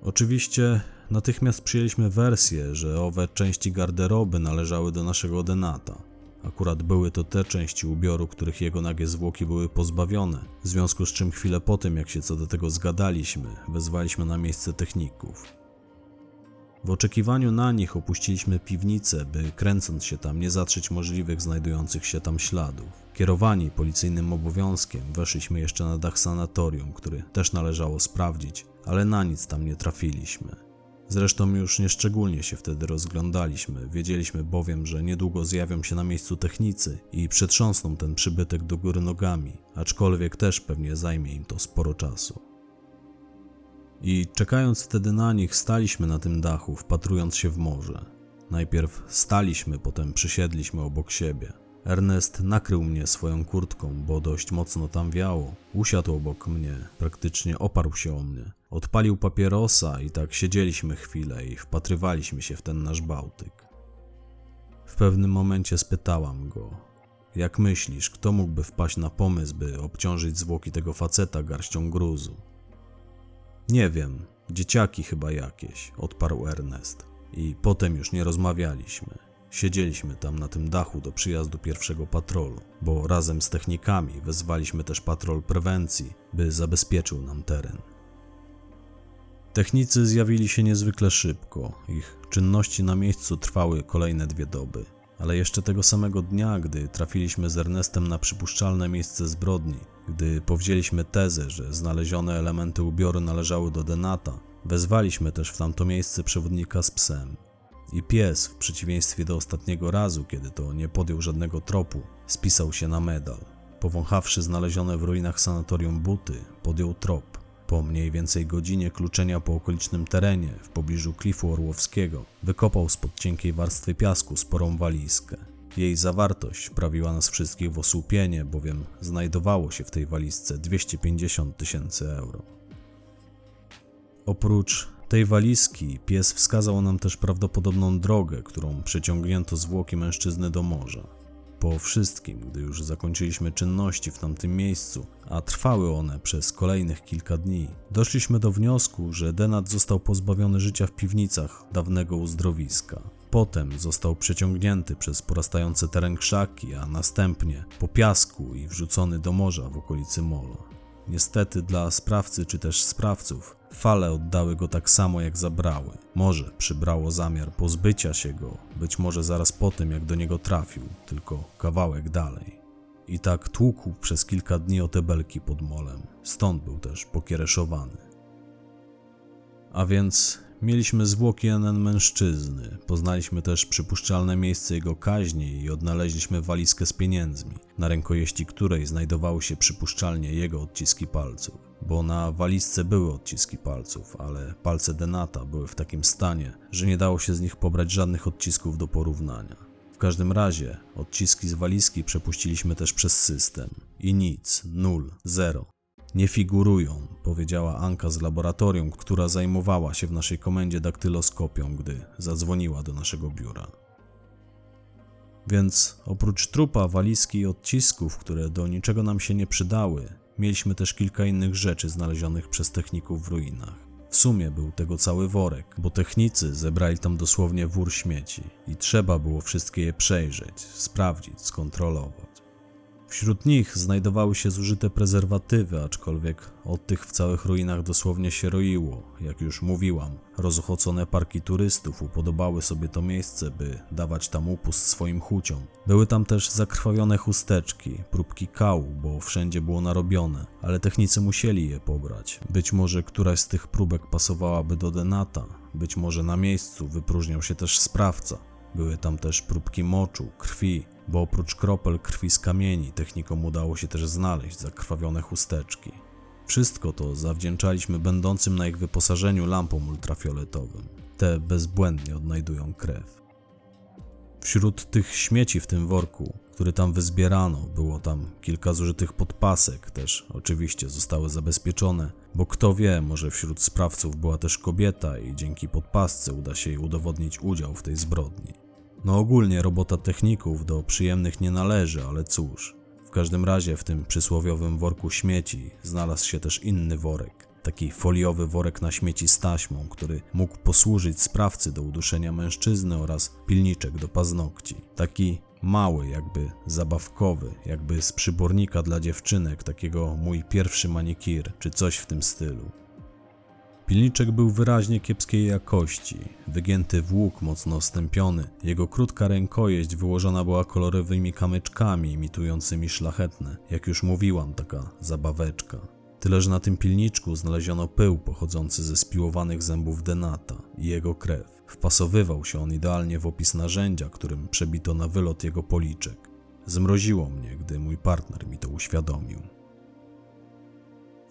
Oczywiście natychmiast przyjęliśmy wersję, że owe części garderoby należały do naszego denata. Akurat były to te części ubioru, których jego nagie zwłoki były pozbawione, w związku z czym chwilę po tym, jak się co do tego zgadaliśmy, wezwaliśmy na miejsce techników. W oczekiwaniu na nich opuściliśmy piwnicę, by kręcąc się tam nie zatrzeć możliwych znajdujących się tam śladów. Kierowani policyjnym obowiązkiem weszliśmy jeszcze na dach sanatorium, który też należało sprawdzić, ale na nic tam nie trafiliśmy. Zresztą już nieszczególnie się wtedy rozglądaliśmy, wiedzieliśmy bowiem, że niedługo zjawią się na miejscu technicy i przetrząsną ten przybytek do góry nogami, aczkolwiek też pewnie zajmie im to sporo czasu. I czekając wtedy na nich, staliśmy na tym dachu, wpatrując się w morze. Najpierw staliśmy, potem przysiedliśmy obok siebie. Ernest nakrył mnie swoją kurtką, bo dość mocno tam wiało. Usiadł obok mnie, praktycznie oparł się o mnie. Odpalił papierosa i tak siedzieliśmy chwilę i wpatrywaliśmy się w ten nasz Bałtyk. W pewnym momencie spytałam go: Jak myślisz, kto mógłby wpaść na pomysł, by obciążyć zwłoki tego faceta garścią gruzu? Nie wiem, dzieciaki chyba jakieś, odparł Ernest. I potem już nie rozmawialiśmy. Siedzieliśmy tam na tym dachu do przyjazdu pierwszego patrolu, bo razem z technikami wezwaliśmy też patrol prewencji, by zabezpieczył nam teren. Technicy zjawili się niezwykle szybko. Ich czynności na miejscu trwały kolejne dwie doby. Ale jeszcze tego samego dnia, gdy trafiliśmy z Ernestem na przypuszczalne miejsce zbrodni, gdy powzięliśmy tezę, że znalezione elementy ubioru należały do Denata, wezwaliśmy też w tamto miejsce przewodnika z psem. I pies, w przeciwieństwie do ostatniego razu, kiedy to nie podjął żadnego tropu, spisał się na medal. Powąchawszy znalezione w ruinach sanatorium buty, podjął trop. Po mniej więcej godzinie kluczenia po okolicznym terenie, w pobliżu klifu orłowskiego, wykopał spod cienkiej warstwy piasku sporą walizkę. Jej zawartość prawiła nas wszystkich w osłupienie, bowiem znajdowało się w tej walizce 250 tysięcy euro. Oprócz tej walizki pies wskazał nam też prawdopodobną drogę, którą przeciągnięto zwłoki mężczyzny do morza. Po wszystkim, gdy już zakończyliśmy czynności w tamtym miejscu, a trwały one przez kolejnych kilka dni, doszliśmy do wniosku, że Denat został pozbawiony życia w piwnicach dawnego uzdrowiska. Potem został przeciągnięty przez porastający teren krzaki, a następnie po piasku i wrzucony do morza w okolicy Molo. Niestety dla sprawcy czy też sprawców fale oddały go tak samo jak zabrały. Może przybrało zamiar pozbycia się go, być może zaraz po tym jak do niego trafił, tylko kawałek dalej. I tak tłukł przez kilka dni o te belki pod molem, stąd był też pokiereszowany. A więc mieliśmy zwłoki NN mężczyzny. Poznaliśmy też przypuszczalne miejsce jego kaźni i odnaleźliśmy walizkę z pieniędzmi, na rękojeści której znajdowały się przypuszczalnie jego odciski palców. Bo na walizce były odciski palców, ale palce Denata były w takim stanie, że nie dało się z nich pobrać żadnych odcisków do porównania. W każdym razie odciski z walizki przepuściliśmy też przez system. I nic, nul, zero. Nie figurują, powiedziała Anka z laboratorium, która zajmowała się w naszej komendzie daktyloskopią, gdy zadzwoniła do naszego biura. Więc oprócz trupa, walizki i odcisków, które do niczego nam się nie przydały, mieliśmy też kilka innych rzeczy znalezionych przez techników w ruinach. W sumie był tego cały worek, bo technicy zebrali tam dosłownie wór śmieci i trzeba było wszystkie je przejrzeć, sprawdzić, skontrolować. Wśród nich znajdowały się zużyte prezerwatywy, aczkolwiek od tych w całych ruinach dosłownie się roiło. Jak już mówiłam, rozochocone parki turystów upodobały sobie to miejsce, by dawać tam upust swoim chuciom. Były tam też zakrwawione chusteczki, próbki kału, bo wszędzie było narobione, ale technicy musieli je pobrać. Być może któraś z tych próbek pasowałaby do denata, być może na miejscu wypróżniał się też sprawca. Były tam też próbki moczu, krwi, bo oprócz kropel krwi z kamieni technikom udało się też znaleźć zakrwawione chusteczki. Wszystko to zawdzięczaliśmy będącym na ich wyposażeniu lampom ultrafioletowym. Te bezbłędnie odnajdują krew. Wśród tych śmieci w tym worku, który tam wyzbierano, było tam kilka zużytych podpasek, też oczywiście zostały zabezpieczone, bo kto wie, może wśród sprawców była też kobieta i dzięki podpasce uda się jej udowodnić udział w tej zbrodni. No ogólnie robota techników do przyjemnych nie należy, ale cóż. W każdym razie w tym przysłowiowym worku śmieci znalazł się też inny worek. Taki foliowy worek na śmieci z taśmą, który mógł posłużyć sprawcy do uduszenia mężczyzny oraz pilniczek do paznokci. Taki mały, jakby zabawkowy, jakby z przybornika dla dziewczynek, takiego mój pierwszy manikir, czy coś w tym stylu. Pilniczek był wyraźnie kiepskiej jakości, wygięty włók mocno stępiony, jego krótka rękojeść wyłożona była kolorowymi kamyczkami imitującymi szlachetne, jak już mówiłam, taka zabaweczka. Tyle, że na tym pilniczku znaleziono pył pochodzący ze spiłowanych zębów denata i jego krew. Wpasowywał się on idealnie w opis narzędzia, którym przebito na wylot jego policzek. Zmroziło mnie, gdy mój partner mi to uświadomił.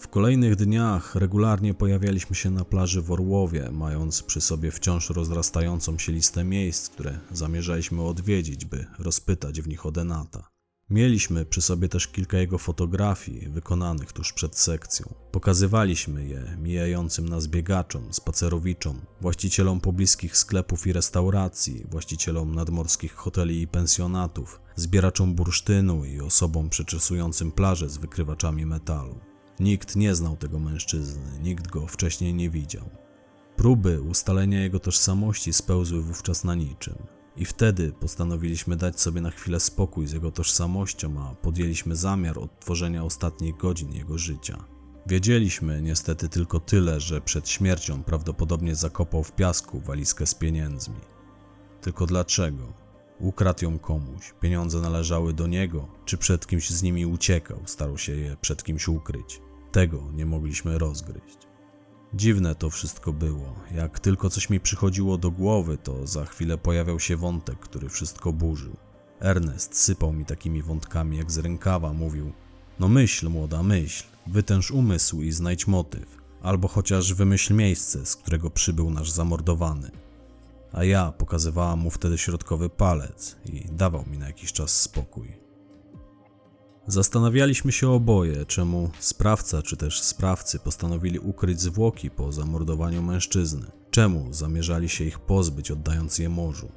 W kolejnych dniach regularnie pojawialiśmy się na plaży w Orłowie, mając przy sobie wciąż rozrastającą się listę miejsc, które zamierzaliśmy odwiedzić, by rozpytać w nich o Denata. Mieliśmy przy sobie też kilka jego fotografii wykonanych tuż przed sekcją. Pokazywaliśmy je mijającym nas biegaczom, spacerowiczom, właścicielom pobliskich sklepów i restauracji, właścicielom nadmorskich hoteli i pensjonatów, zbieraczom bursztynu i osobom przeczesującym plaże z wykrywaczami metalu. Nikt nie znał tego mężczyzny, nikt go wcześniej nie widział. Próby ustalenia jego tożsamości spełzły wówczas na niczym. I wtedy postanowiliśmy dać sobie na chwilę spokój z jego tożsamością, a podjęliśmy zamiar odtworzenia ostatnich godzin jego życia. Wiedzieliśmy niestety tylko tyle, że przed śmiercią prawdopodobnie zakopał w piasku walizkę z pieniędzmi. Tylko dlaczego? Ukradł ją komuś, pieniądze należały do niego, czy przed kimś z nimi uciekał, starał się je przed kimś ukryć. Tego nie mogliśmy rozgryźć. Dziwne to wszystko było. Jak tylko coś mi przychodziło do głowy, to za chwilę pojawiał się wątek, który wszystko burzył. Ernest sypał mi takimi wątkami jak z rękawa, mówił: No myśl, młoda, myśl, wytęż umysł i znajdź motyw, albo chociaż wymyśl miejsce, z którego przybył nasz zamordowany. A ja pokazywałam mu wtedy środkowy palec i dawał mi na jakiś czas spokój. Zastanawialiśmy się oboje, czemu sprawca czy też sprawcy postanowili ukryć zwłoki po zamordowaniu mężczyzny. Czemu zamierzali się ich pozbyć, oddając je morzu?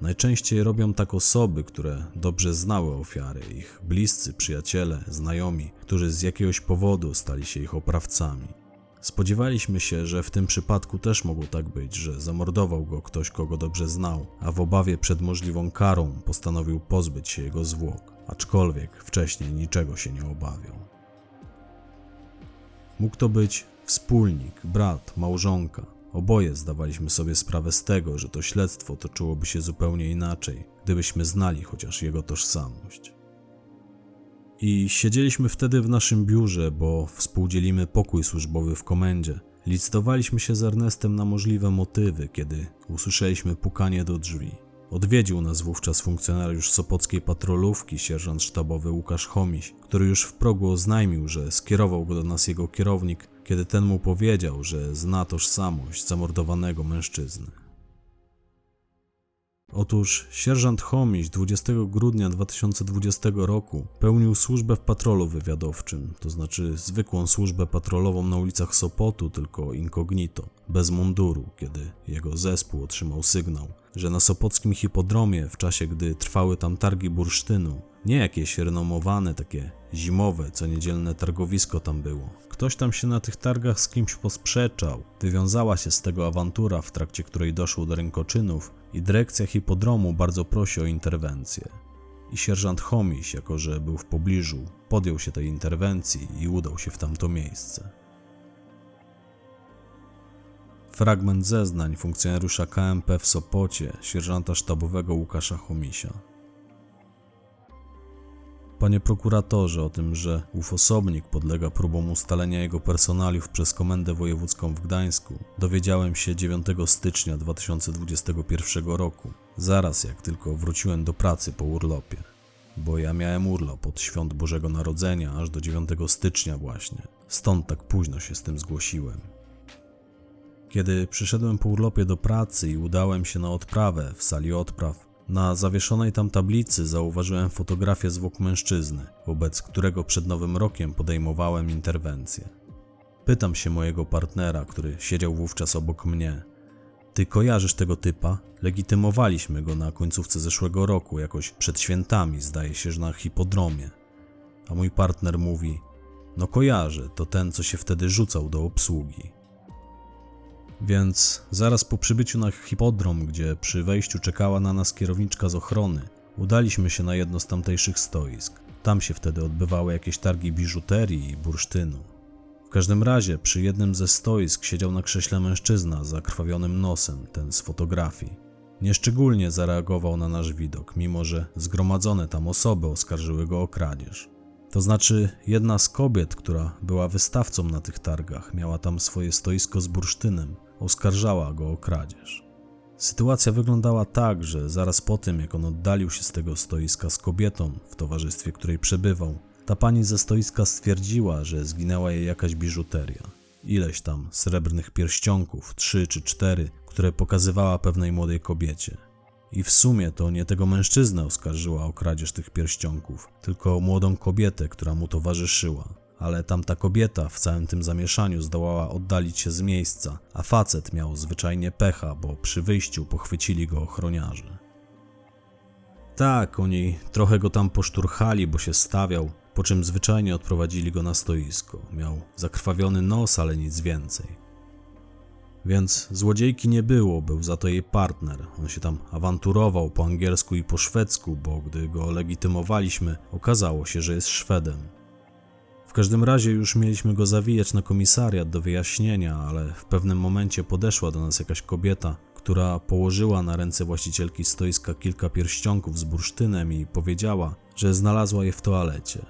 Najczęściej robią tak osoby, które dobrze znały ofiary, ich bliscy, przyjaciele, znajomi, którzy z jakiegoś powodu stali się ich oprawcami. Spodziewaliśmy się, że w tym przypadku też mogło tak być, że zamordował go ktoś, kogo dobrze znał, a w obawie przed możliwą karą postanowił pozbyć się jego zwłok, aczkolwiek wcześniej niczego się nie obawiał. Mógł to być wspólnik, brat, małżonka. Oboje zdawaliśmy sobie sprawę z tego, że to śledztwo toczyłoby się zupełnie inaczej, gdybyśmy znali chociaż jego tożsamość. I siedzieliśmy wtedy w naszym biurze, bo współdzielimy pokój służbowy w komendzie. Licytowaliśmy się z Ernestem na możliwe motywy, kiedy usłyszeliśmy pukanie do drzwi. Odwiedził nas wówczas funkcjonariusz sopockiej patrolówki, sierżant sztabowy Łukasz Chomiś, który już w progu oznajmił, że skierował go do nas jego kierownik, kiedy ten mu powiedział, że zna tożsamość zamordowanego mężczyzny. Otóż sierżant Chomiś 20 grudnia 2020 roku pełnił służbę w patrolu wywiadowczym, to znaczy zwykłą służbę patrolową na ulicach Sopotu, tylko incognito, bez munduru, kiedy jego zespół otrzymał sygnał, że na sopockim hipodromie w czasie gdy trwały tam targi bursztynu, nie jakieś renomowane, takie zimowe, co niedzielne targowisko tam było. Ktoś tam się na tych targach z kimś posprzeczał. Wywiązała się z tego awantura, w trakcie której doszło do rękoczynów i dyrekcja hipodromu bardzo prosi o interwencję. I sierżant Chomiś, jako że był w pobliżu, podjął się tej interwencji i udał się w tamto miejsce. Fragment zeznań funkcjonariusza KMP w Sopocie, sierżanta sztabowego Łukasza Chomisia. Panie prokuratorze, o tym, że ów osobnik podlega próbom ustalenia jego personaliów przez Komendę Wojewódzką w Gdańsku, dowiedziałem się 9 stycznia 2021 roku, zaraz jak tylko wróciłem do pracy po urlopie. Bo ja miałem urlop od świąt Bożego Narodzenia aż do 9 stycznia właśnie, stąd tak późno się z tym zgłosiłem. Kiedy przyszedłem po urlopie do pracy i udałem się na odprawę w sali odpraw, na zawieszonej tam tablicy zauważyłem fotografię zwłok mężczyzny, wobec którego przed Nowym Rokiem podejmowałem interwencję. Pytam się mojego partnera, który siedział wówczas obok mnie. Ty kojarzysz tego typa? Legitymowaliśmy go na końcówce zeszłego roku, jakoś przed świętami, zdaje się, że na hipodromie. A mój partner mówi: No kojarzę, to ten, co się wtedy rzucał do obsługi. Więc zaraz po przybyciu na hipodrom, gdzie przy wejściu czekała na nas kierowniczka z ochrony, udaliśmy się na jedno z tamtejszych stoisk. Tam się wtedy odbywały jakieś targi biżuterii i bursztynu. W każdym razie przy jednym ze stoisk siedział na krześle mężczyzna z zakrwawionym nosem, ten z fotografii. Nieszczególnie zareagował na nasz widok, mimo że zgromadzone tam osoby oskarżyły go o kradzież. To znaczy, jedna z kobiet, która była wystawcą na tych targach, miała tam swoje stoisko z bursztynem, oskarżała go o kradzież. Sytuacja wyglądała tak, że zaraz po tym, jak on oddalił się z tego stoiska z kobietą, w towarzystwie której przebywał, ta pani ze stoiska stwierdziła, że zginęła jej jakaś biżuteria. Ileś tam srebrnych pierścionków, trzy czy cztery, które pokazywała pewnej młodej kobiecie. I w sumie to nie tego mężczyznę oskarżyła o kradzież tych pierścionków, tylko młodą kobietę, która mu towarzyszyła. Ale tamta kobieta w całym tym zamieszaniu zdołała oddalić się z miejsca, a facet miał zwyczajnie pecha, bo przy wyjściu pochwycili go ochroniarze. Tak, oni trochę go tam poszturchali, bo się stawiał, po czym zwyczajnie odprowadzili go na stoisko. Miał zakrwawiony nos, ale nic więcej. Więc złodziejki nie było, był za to jej partner. On się tam awanturował po angielsku i po szwedzku, bo gdy go legitymowaliśmy, okazało się, że jest Szwedem. W każdym razie już mieliśmy go zawijać na komisariat do wyjaśnienia, ale w pewnym momencie podeszła do nas jakaś kobieta, która położyła na ręce właścicielki stoiska kilka pierścionków z bursztynem i powiedziała, że znalazła je w toalecie.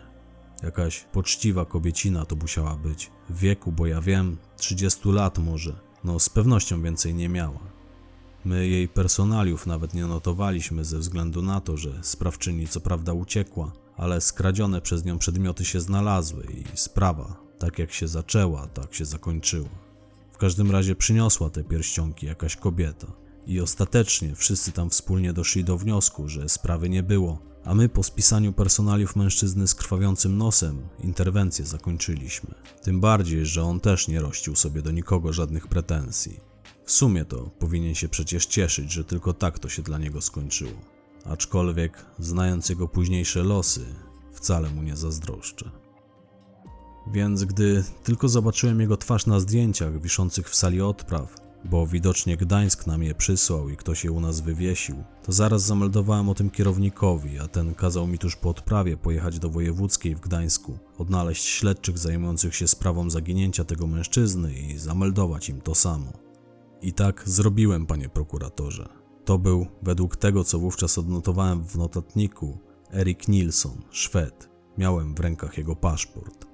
Jakaś poczciwa kobiecina to musiała być. W wieku, bo ja wiem, 30 lat może. No, z pewnością więcej nie miała. My jej personaliów nawet nie notowaliśmy ze względu na to, że sprawczyni co prawda uciekła, ale skradzione przez nią przedmioty się znalazły i sprawa, tak jak się zaczęła, tak się zakończyła. W każdym razie przyniosła te pierścionki jakaś kobieta i ostatecznie wszyscy tam wspólnie doszli do wniosku, że sprawy nie było, a my po spisaniu personaliów mężczyzny z krwawiącym nosem interwencję zakończyliśmy. Tym bardziej, że on też nie rościł sobie do nikogo żadnych pretensji. W sumie to powinien się przecież cieszyć, że tylko tak to się dla niego skończyło. Aczkolwiek, znając jego późniejsze losy, wcale mu nie zazdroszczę. Więc gdy tylko zobaczyłem jego twarz na zdjęciach wiszących w sali odpraw, bo widocznie Gdańsk nam je przysłał i ktoś je u nas wywiesił, to zaraz zameldowałem o tym kierownikowi, a ten kazał mi tuż po odprawie pojechać do wojewódzkiej w Gdańsku, odnaleźć śledczych zajmujących się sprawą zaginięcia tego mężczyzny i zameldować im to samo. I tak zrobiłem, panie prokuratorze. To był, według tego co wówczas odnotowałem w notatniku, Erik Nilsson, Szwed. Miałem w rękach jego paszport.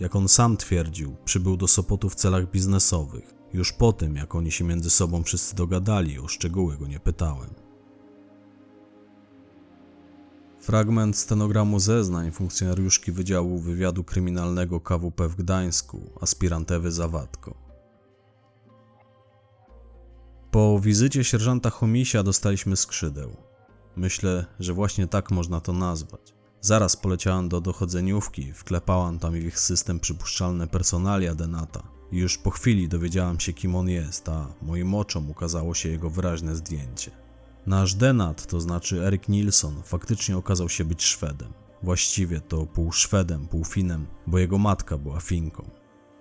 Jak on sam twierdził, przybył do Sopotu w celach biznesowych. Już po tym, jak oni się między sobą wszyscy dogadali, o szczegóły go nie pytałem. Fragment stenogramu zeznań funkcjonariuszki Wydziału Wywiadu Kryminalnego KWP w Gdańsku, aspirant Ewy Zawadko. Po wizycie sierżanta Chomisia dostaliśmy skrzydeł. Myślę, że właśnie tak można to nazwać. Zaraz poleciałem do dochodzeniówki, wklepałam tam w ich system przypuszczalne personalia Denata. Już po chwili dowiedziałam się, kim on jest, a moim oczom ukazało się jego wyraźne zdjęcie. Nasz Denat, to znaczy Erik Nilsson, faktycznie okazał się być Szwedem. Właściwie to pół Szwedem, pół Finem, bo jego matka była Finką.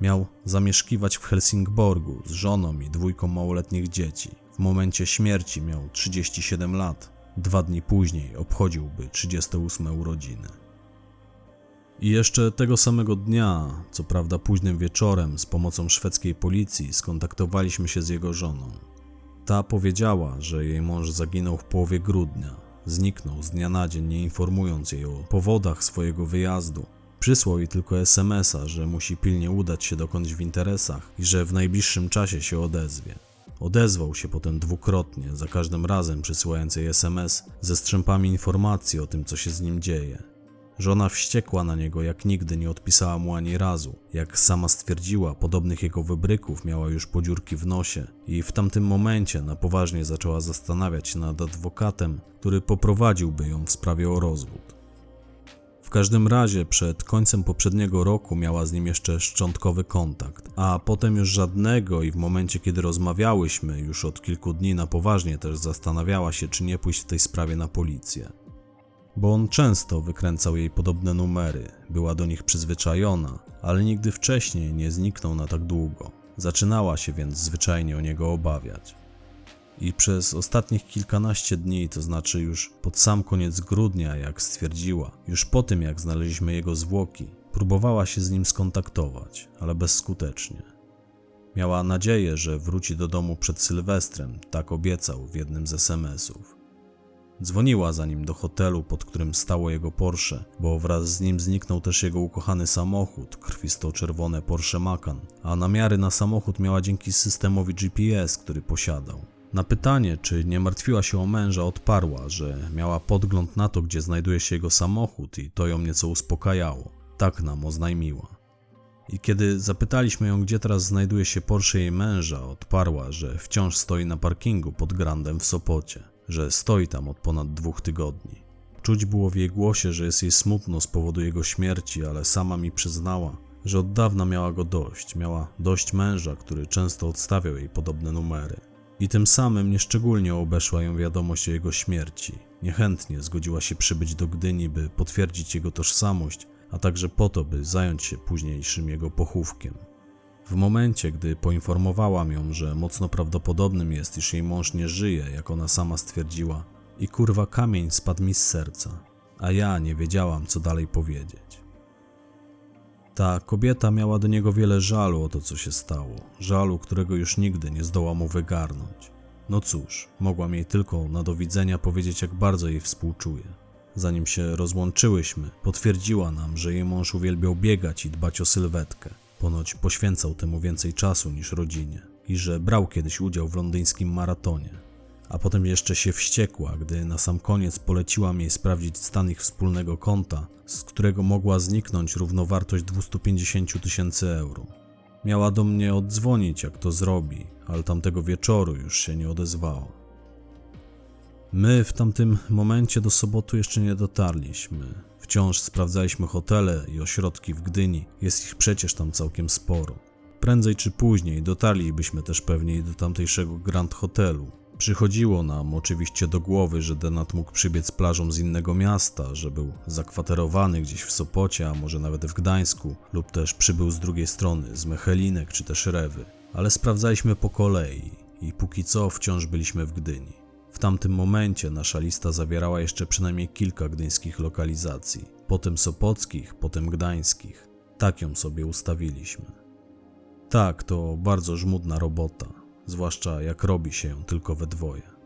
Miał zamieszkiwać w Helsingborgu z żoną i dwójką małoletnich dzieci. W momencie śmierci miał 37 lat. Dwa dni później obchodziłby 38 urodziny. I jeszcze tego samego dnia, co prawda późnym wieczorem, z pomocą szwedzkiej policji skontaktowaliśmy się z jego żoną. Ta powiedziała, że jej mąż zaginął w połowie grudnia. Zniknął z dnia na dzień, nie informując jej o powodach swojego wyjazdu. Przysłał jej tylko SMS-a, że musi pilnie udać się dokądś w interesach i że w najbliższym czasie się odezwie. Odezwał się potem dwukrotnie, za każdym razem przysyłając jej SMS ze strzępami informacji o tym, co się z nim dzieje. Żona wściekła na niego, jak nigdy nie odpisała mu ani razu. Jak sama stwierdziła, podobnych jego wybryków miała już podziurki w nosie i w tamtym momencie na poważnie zaczęła zastanawiać się nad adwokatem, który poprowadziłby ją w sprawie o rozwód. W każdym razie przed końcem poprzedniego roku miała z nim jeszcze szczątkowy kontakt, a potem już żadnego i w momencie kiedy rozmawiałyśmy, już od kilku dni na poważnie też zastanawiała się, czy nie pójść w tej sprawie na policję. Bo on często wykręcał jej podobne numery, była do nich przyzwyczajona, ale nigdy wcześniej nie zniknął na tak długo. Zaczynała się więc zwyczajnie o niego obawiać i przez ostatnich kilkanaście dni, to znaczy już pod sam koniec grudnia, jak stwierdziła, już po tym jak znaleźliśmy jego zwłoki, próbowała się z nim skontaktować, ale bezskutecznie. Miała nadzieję, że wróci do domu przed Sylwestrem, tak obiecał w jednym z SMS-ów. Dzwoniła za nim do hotelu, pod którym stało jego Porsche, bo wraz z nim zniknął też jego ukochany samochód, krwisto-czerwone Porsche Macan, a namiary na samochód miała dzięki systemowi GPS, który posiadał. Na pytanie, czy nie martwiła się o męża, odparła, że miała podgląd na to, gdzie znajduje się jego samochód i to ją nieco uspokajało. Tak nam oznajmiła. I kiedy zapytaliśmy ją, gdzie teraz znajduje się Porsche jej męża, odparła, że wciąż stoi na parkingu pod Grandem w Sopocie, że stoi tam od ponad dwóch tygodni. Czuć było w jej głosie, że jest jej smutno z powodu jego śmierci, ale sama mi przyznała, że od dawna miała go dość. Miała dość męża, który często odstawiał jej podobne numery i tym samym nieszczególnie obeszła ją wiadomość o jego śmierci. Niechętnie zgodziła się przybyć do Gdyni, by potwierdzić jego tożsamość, a także po to, by zająć się późniejszym jego pochówkiem. W momencie, gdy poinformowałam ją, że mocno prawdopodobnym jest, iż jej mąż nie żyje, jak ona sama stwierdziła, i kurwa kamień spadł mi z serca, a ja nie wiedziałam, co dalej powiedzieć. Ta kobieta miała do niego wiele żalu o to, co się stało, żalu, którego już nigdy nie zdoła mu wygarnąć. No cóż, mogłam jej tylko na do widzenia powiedzieć, jak bardzo jej współczuję. Zanim się rozłączyłyśmy, potwierdziła nam, że jej mąż uwielbiał biegać i dbać o sylwetkę. Ponoć poświęcał temu więcej czasu niż rodzinie i że brał kiedyś udział w londyńskim maratonie a potem jeszcze się wściekła, gdy na sam koniec poleciłam jej sprawdzić stan ich wspólnego konta, z którego mogła zniknąć równowartość 250 tysięcy euro. Miała do mnie oddzwonić, jak to zrobi, ale tamtego wieczoru już się nie odezwała. My w tamtym momencie do sobotu jeszcze nie dotarliśmy. Wciąż sprawdzaliśmy hotele i ośrodki w Gdyni, jest ich przecież tam całkiem sporo. Prędzej czy później dotarlibyśmy też pewnie do tamtejszego Grand Hotelu, Przychodziło nam oczywiście do głowy, że Denat mógł przybiec plażą z innego miasta, że był zakwaterowany gdzieś w Sopocie, a może nawet w Gdańsku, lub też przybył z drugiej strony, z Mechelinek czy też Rewy. Ale sprawdzaliśmy po kolei i póki co wciąż byliśmy w Gdyni. W tamtym momencie nasza lista zawierała jeszcze przynajmniej kilka gdyńskich lokalizacji, potem sopockich, potem gdańskich. Tak ją sobie ustawiliśmy. Tak, to bardzo żmudna robota zwłaszcza jak robi się tylko we dwoje.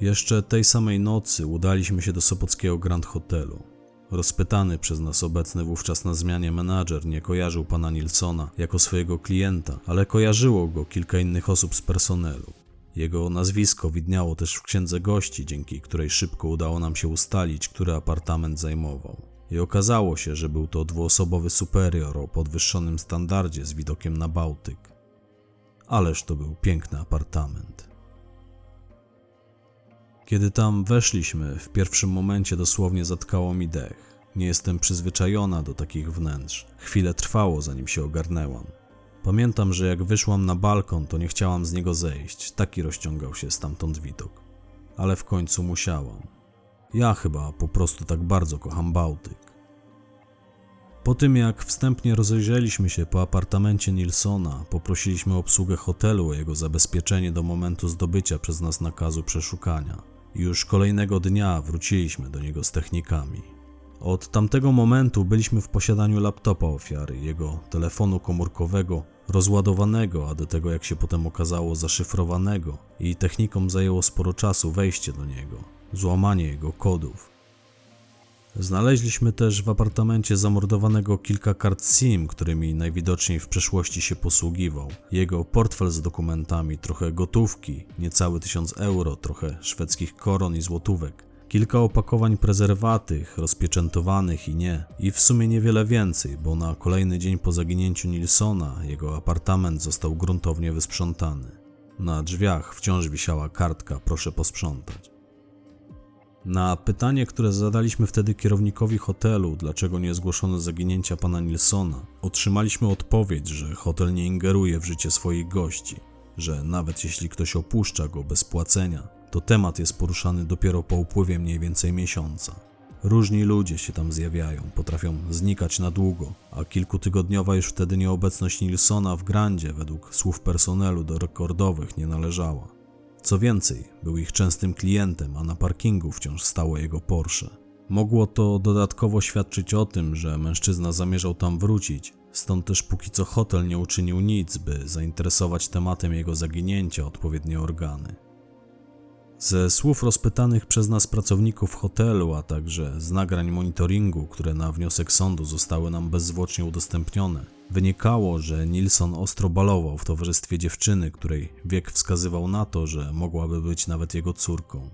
Jeszcze tej samej nocy udaliśmy się do Sopockiego Grand Hotelu. Rozpytany przez nas obecny wówczas na zmianie menadżer nie kojarzył pana Nilsona jako swojego klienta, ale kojarzyło go kilka innych osób z personelu. Jego nazwisko widniało też w księdze gości, dzięki której szybko udało nam się ustalić, który apartament zajmował. I okazało się, że był to dwuosobowy superior o podwyższonym standardzie z widokiem na Bałtyk. Ależ to był piękny apartament. Kiedy tam weszliśmy, w pierwszym momencie dosłownie zatkało mi dech. Nie jestem przyzwyczajona do takich wnętrz. Chwilę trwało, zanim się ogarnęłam. Pamiętam, że jak wyszłam na balkon, to nie chciałam z niego zejść. Taki rozciągał się stamtąd widok. Ale w końcu musiałam. Ja chyba po prostu tak bardzo kocham Bałtyk. Po tym jak wstępnie rozejrzeliśmy się po apartamencie Nilsona, poprosiliśmy obsługę hotelu o jego zabezpieczenie do momentu zdobycia przez nas nakazu przeszukania. Już kolejnego dnia wróciliśmy do niego z technikami. Od tamtego momentu byliśmy w posiadaniu laptopa ofiary, jego telefonu komórkowego, rozładowanego, a do tego jak się potem okazało zaszyfrowanego i technikom zajęło sporo czasu wejście do niego, złamanie jego kodów. Znaleźliśmy też w apartamencie zamordowanego kilka kart SIM, którymi najwidoczniej w przeszłości się posługiwał. Jego portfel z dokumentami, trochę gotówki, niecały tysiąc euro, trochę szwedzkich koron i złotówek, kilka opakowań prezerwatych, rozpieczętowanych i nie, i w sumie niewiele więcej, bo na kolejny dzień po zaginięciu Nilsona jego apartament został gruntownie wysprzątany. Na drzwiach wciąż wisiała kartka proszę posprzątać. Na pytanie, które zadaliśmy wtedy kierownikowi hotelu, dlaczego nie zgłoszono zaginięcia pana Nilsona, otrzymaliśmy odpowiedź, że hotel nie ingeruje w życie swoich gości, że nawet jeśli ktoś opuszcza go bez płacenia, to temat jest poruszany dopiero po upływie mniej więcej miesiąca. Różni ludzie się tam zjawiają, potrafią znikać na długo, a kilkutygodniowa już wtedy nieobecność Nilsona w Grandzie według słów personelu do rekordowych nie należała. Co więcej, był ich częstym klientem, a na parkingu wciąż stało jego Porsche. Mogło to dodatkowo świadczyć o tym, że mężczyzna zamierzał tam wrócić, stąd też póki co hotel nie uczynił nic, by zainteresować tematem jego zaginięcia odpowiednie organy. Ze słów rozpytanych przez nas pracowników hotelu, a także z nagrań monitoringu, które na wniosek sądu zostały nam bezzwłocznie udostępnione, wynikało, że Nilsson ostro balował w towarzystwie dziewczyny, której wiek wskazywał na to, że mogłaby być nawet jego córką.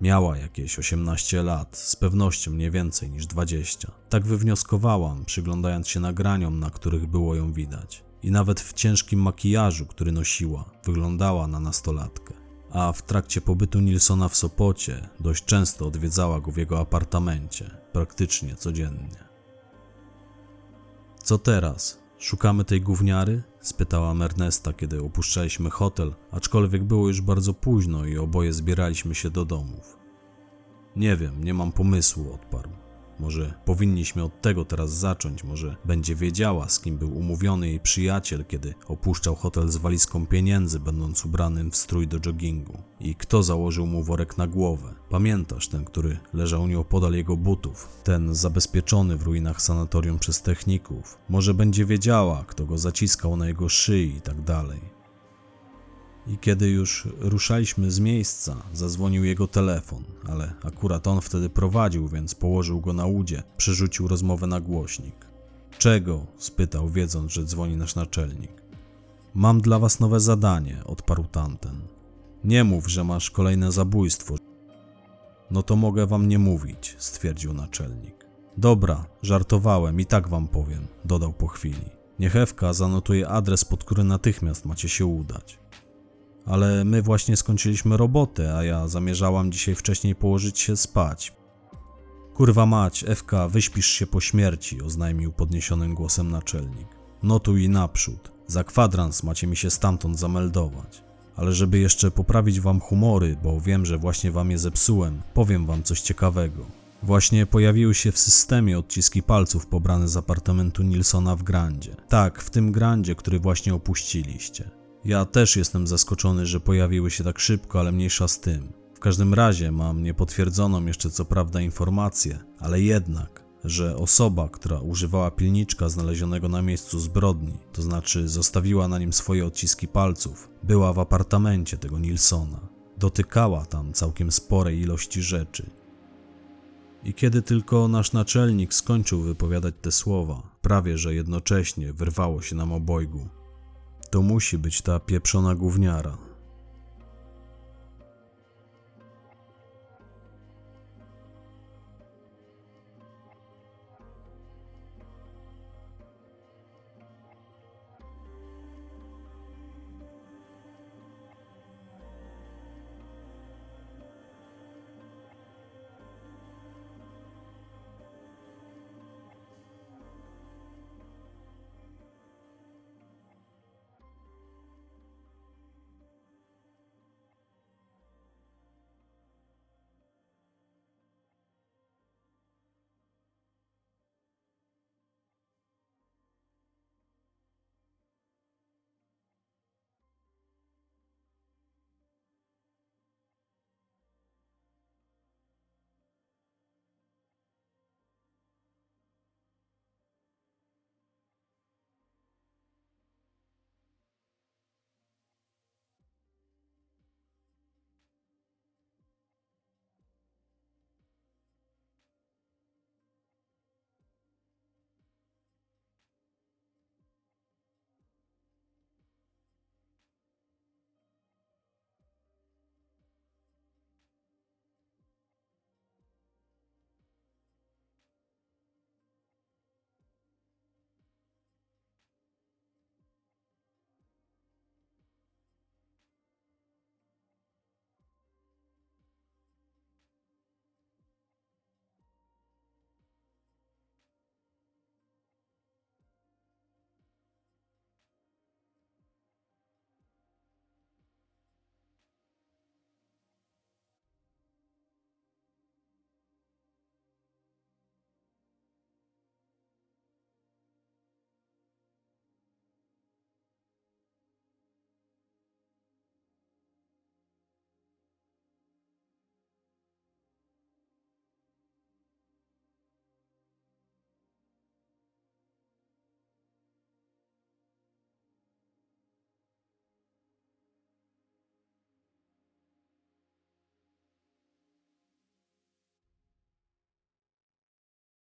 Miała jakieś 18 lat, z pewnością nie więcej niż 20. Tak wywnioskowałam, przyglądając się nagraniom, na których było ją widać. I nawet w ciężkim makijażu, który nosiła, wyglądała na nastolatkę a w trakcie pobytu Nilsona w Sopocie dość często odwiedzała go w jego apartamencie, praktycznie codziennie. Co teraz? Szukamy tej gówniary? spytałam Ernesta, kiedy opuszczaliśmy hotel, aczkolwiek było już bardzo późno i oboje zbieraliśmy się do domów. Nie wiem, nie mam pomysłu, odparł. Może powinniśmy od tego teraz zacząć, może będzie wiedziała, z kim był umówiony jej przyjaciel, kiedy opuszczał hotel z walizką pieniędzy, będąc ubranym w strój do joggingu. I kto założył mu worek na głowę? Pamiętasz ten, który leżał nieopodal jego butów? Ten zabezpieczony w ruinach sanatorium przez techników. Może będzie wiedziała, kto go zaciskał na jego szyi i tak dalej. I kiedy już ruszaliśmy z miejsca, zadzwonił jego telefon, ale akurat on wtedy prowadził, więc położył go na łudzie, przerzucił rozmowę na głośnik. Czego? spytał, wiedząc, że dzwoni nasz naczelnik. Mam dla was nowe zadanie, odparł tamten. Nie mów, że masz kolejne zabójstwo. No to mogę wam nie mówić, stwierdził naczelnik. Dobra, żartowałem i tak wam powiem, dodał po chwili. Niech Ewka zanotuje adres, pod który natychmiast macie się udać. Ale my właśnie skończyliśmy robotę, a ja zamierzałam dzisiaj wcześniej położyć się spać. Kurwa mać, FK, wyśpisz się po śmierci, oznajmił podniesionym głosem naczelnik. Notuj naprzód. Za kwadrans macie mi się stamtąd zameldować. Ale żeby jeszcze poprawić wam humory, bo wiem, że właśnie wam je zepsułem, powiem wam coś ciekawego. Właśnie pojawiły się w systemie odciski palców pobrane z apartamentu Nilsona w Grandzie. Tak, w tym Grandzie, który właśnie opuściliście. Ja też jestem zaskoczony, że pojawiły się tak szybko, ale mniejsza z tym. W każdym razie mam niepotwierdzoną jeszcze co prawda informację, ale jednak, że osoba, która używała pilniczka znalezionego na miejscu zbrodni, to znaczy zostawiła na nim swoje odciski palców, była w apartamencie tego Nilsona. Dotykała tam całkiem sporej ilości rzeczy. I kiedy tylko nasz naczelnik skończył wypowiadać te słowa, prawie że jednocześnie wyrwało się nam obojgu. To musi być ta pieprzona gówniara.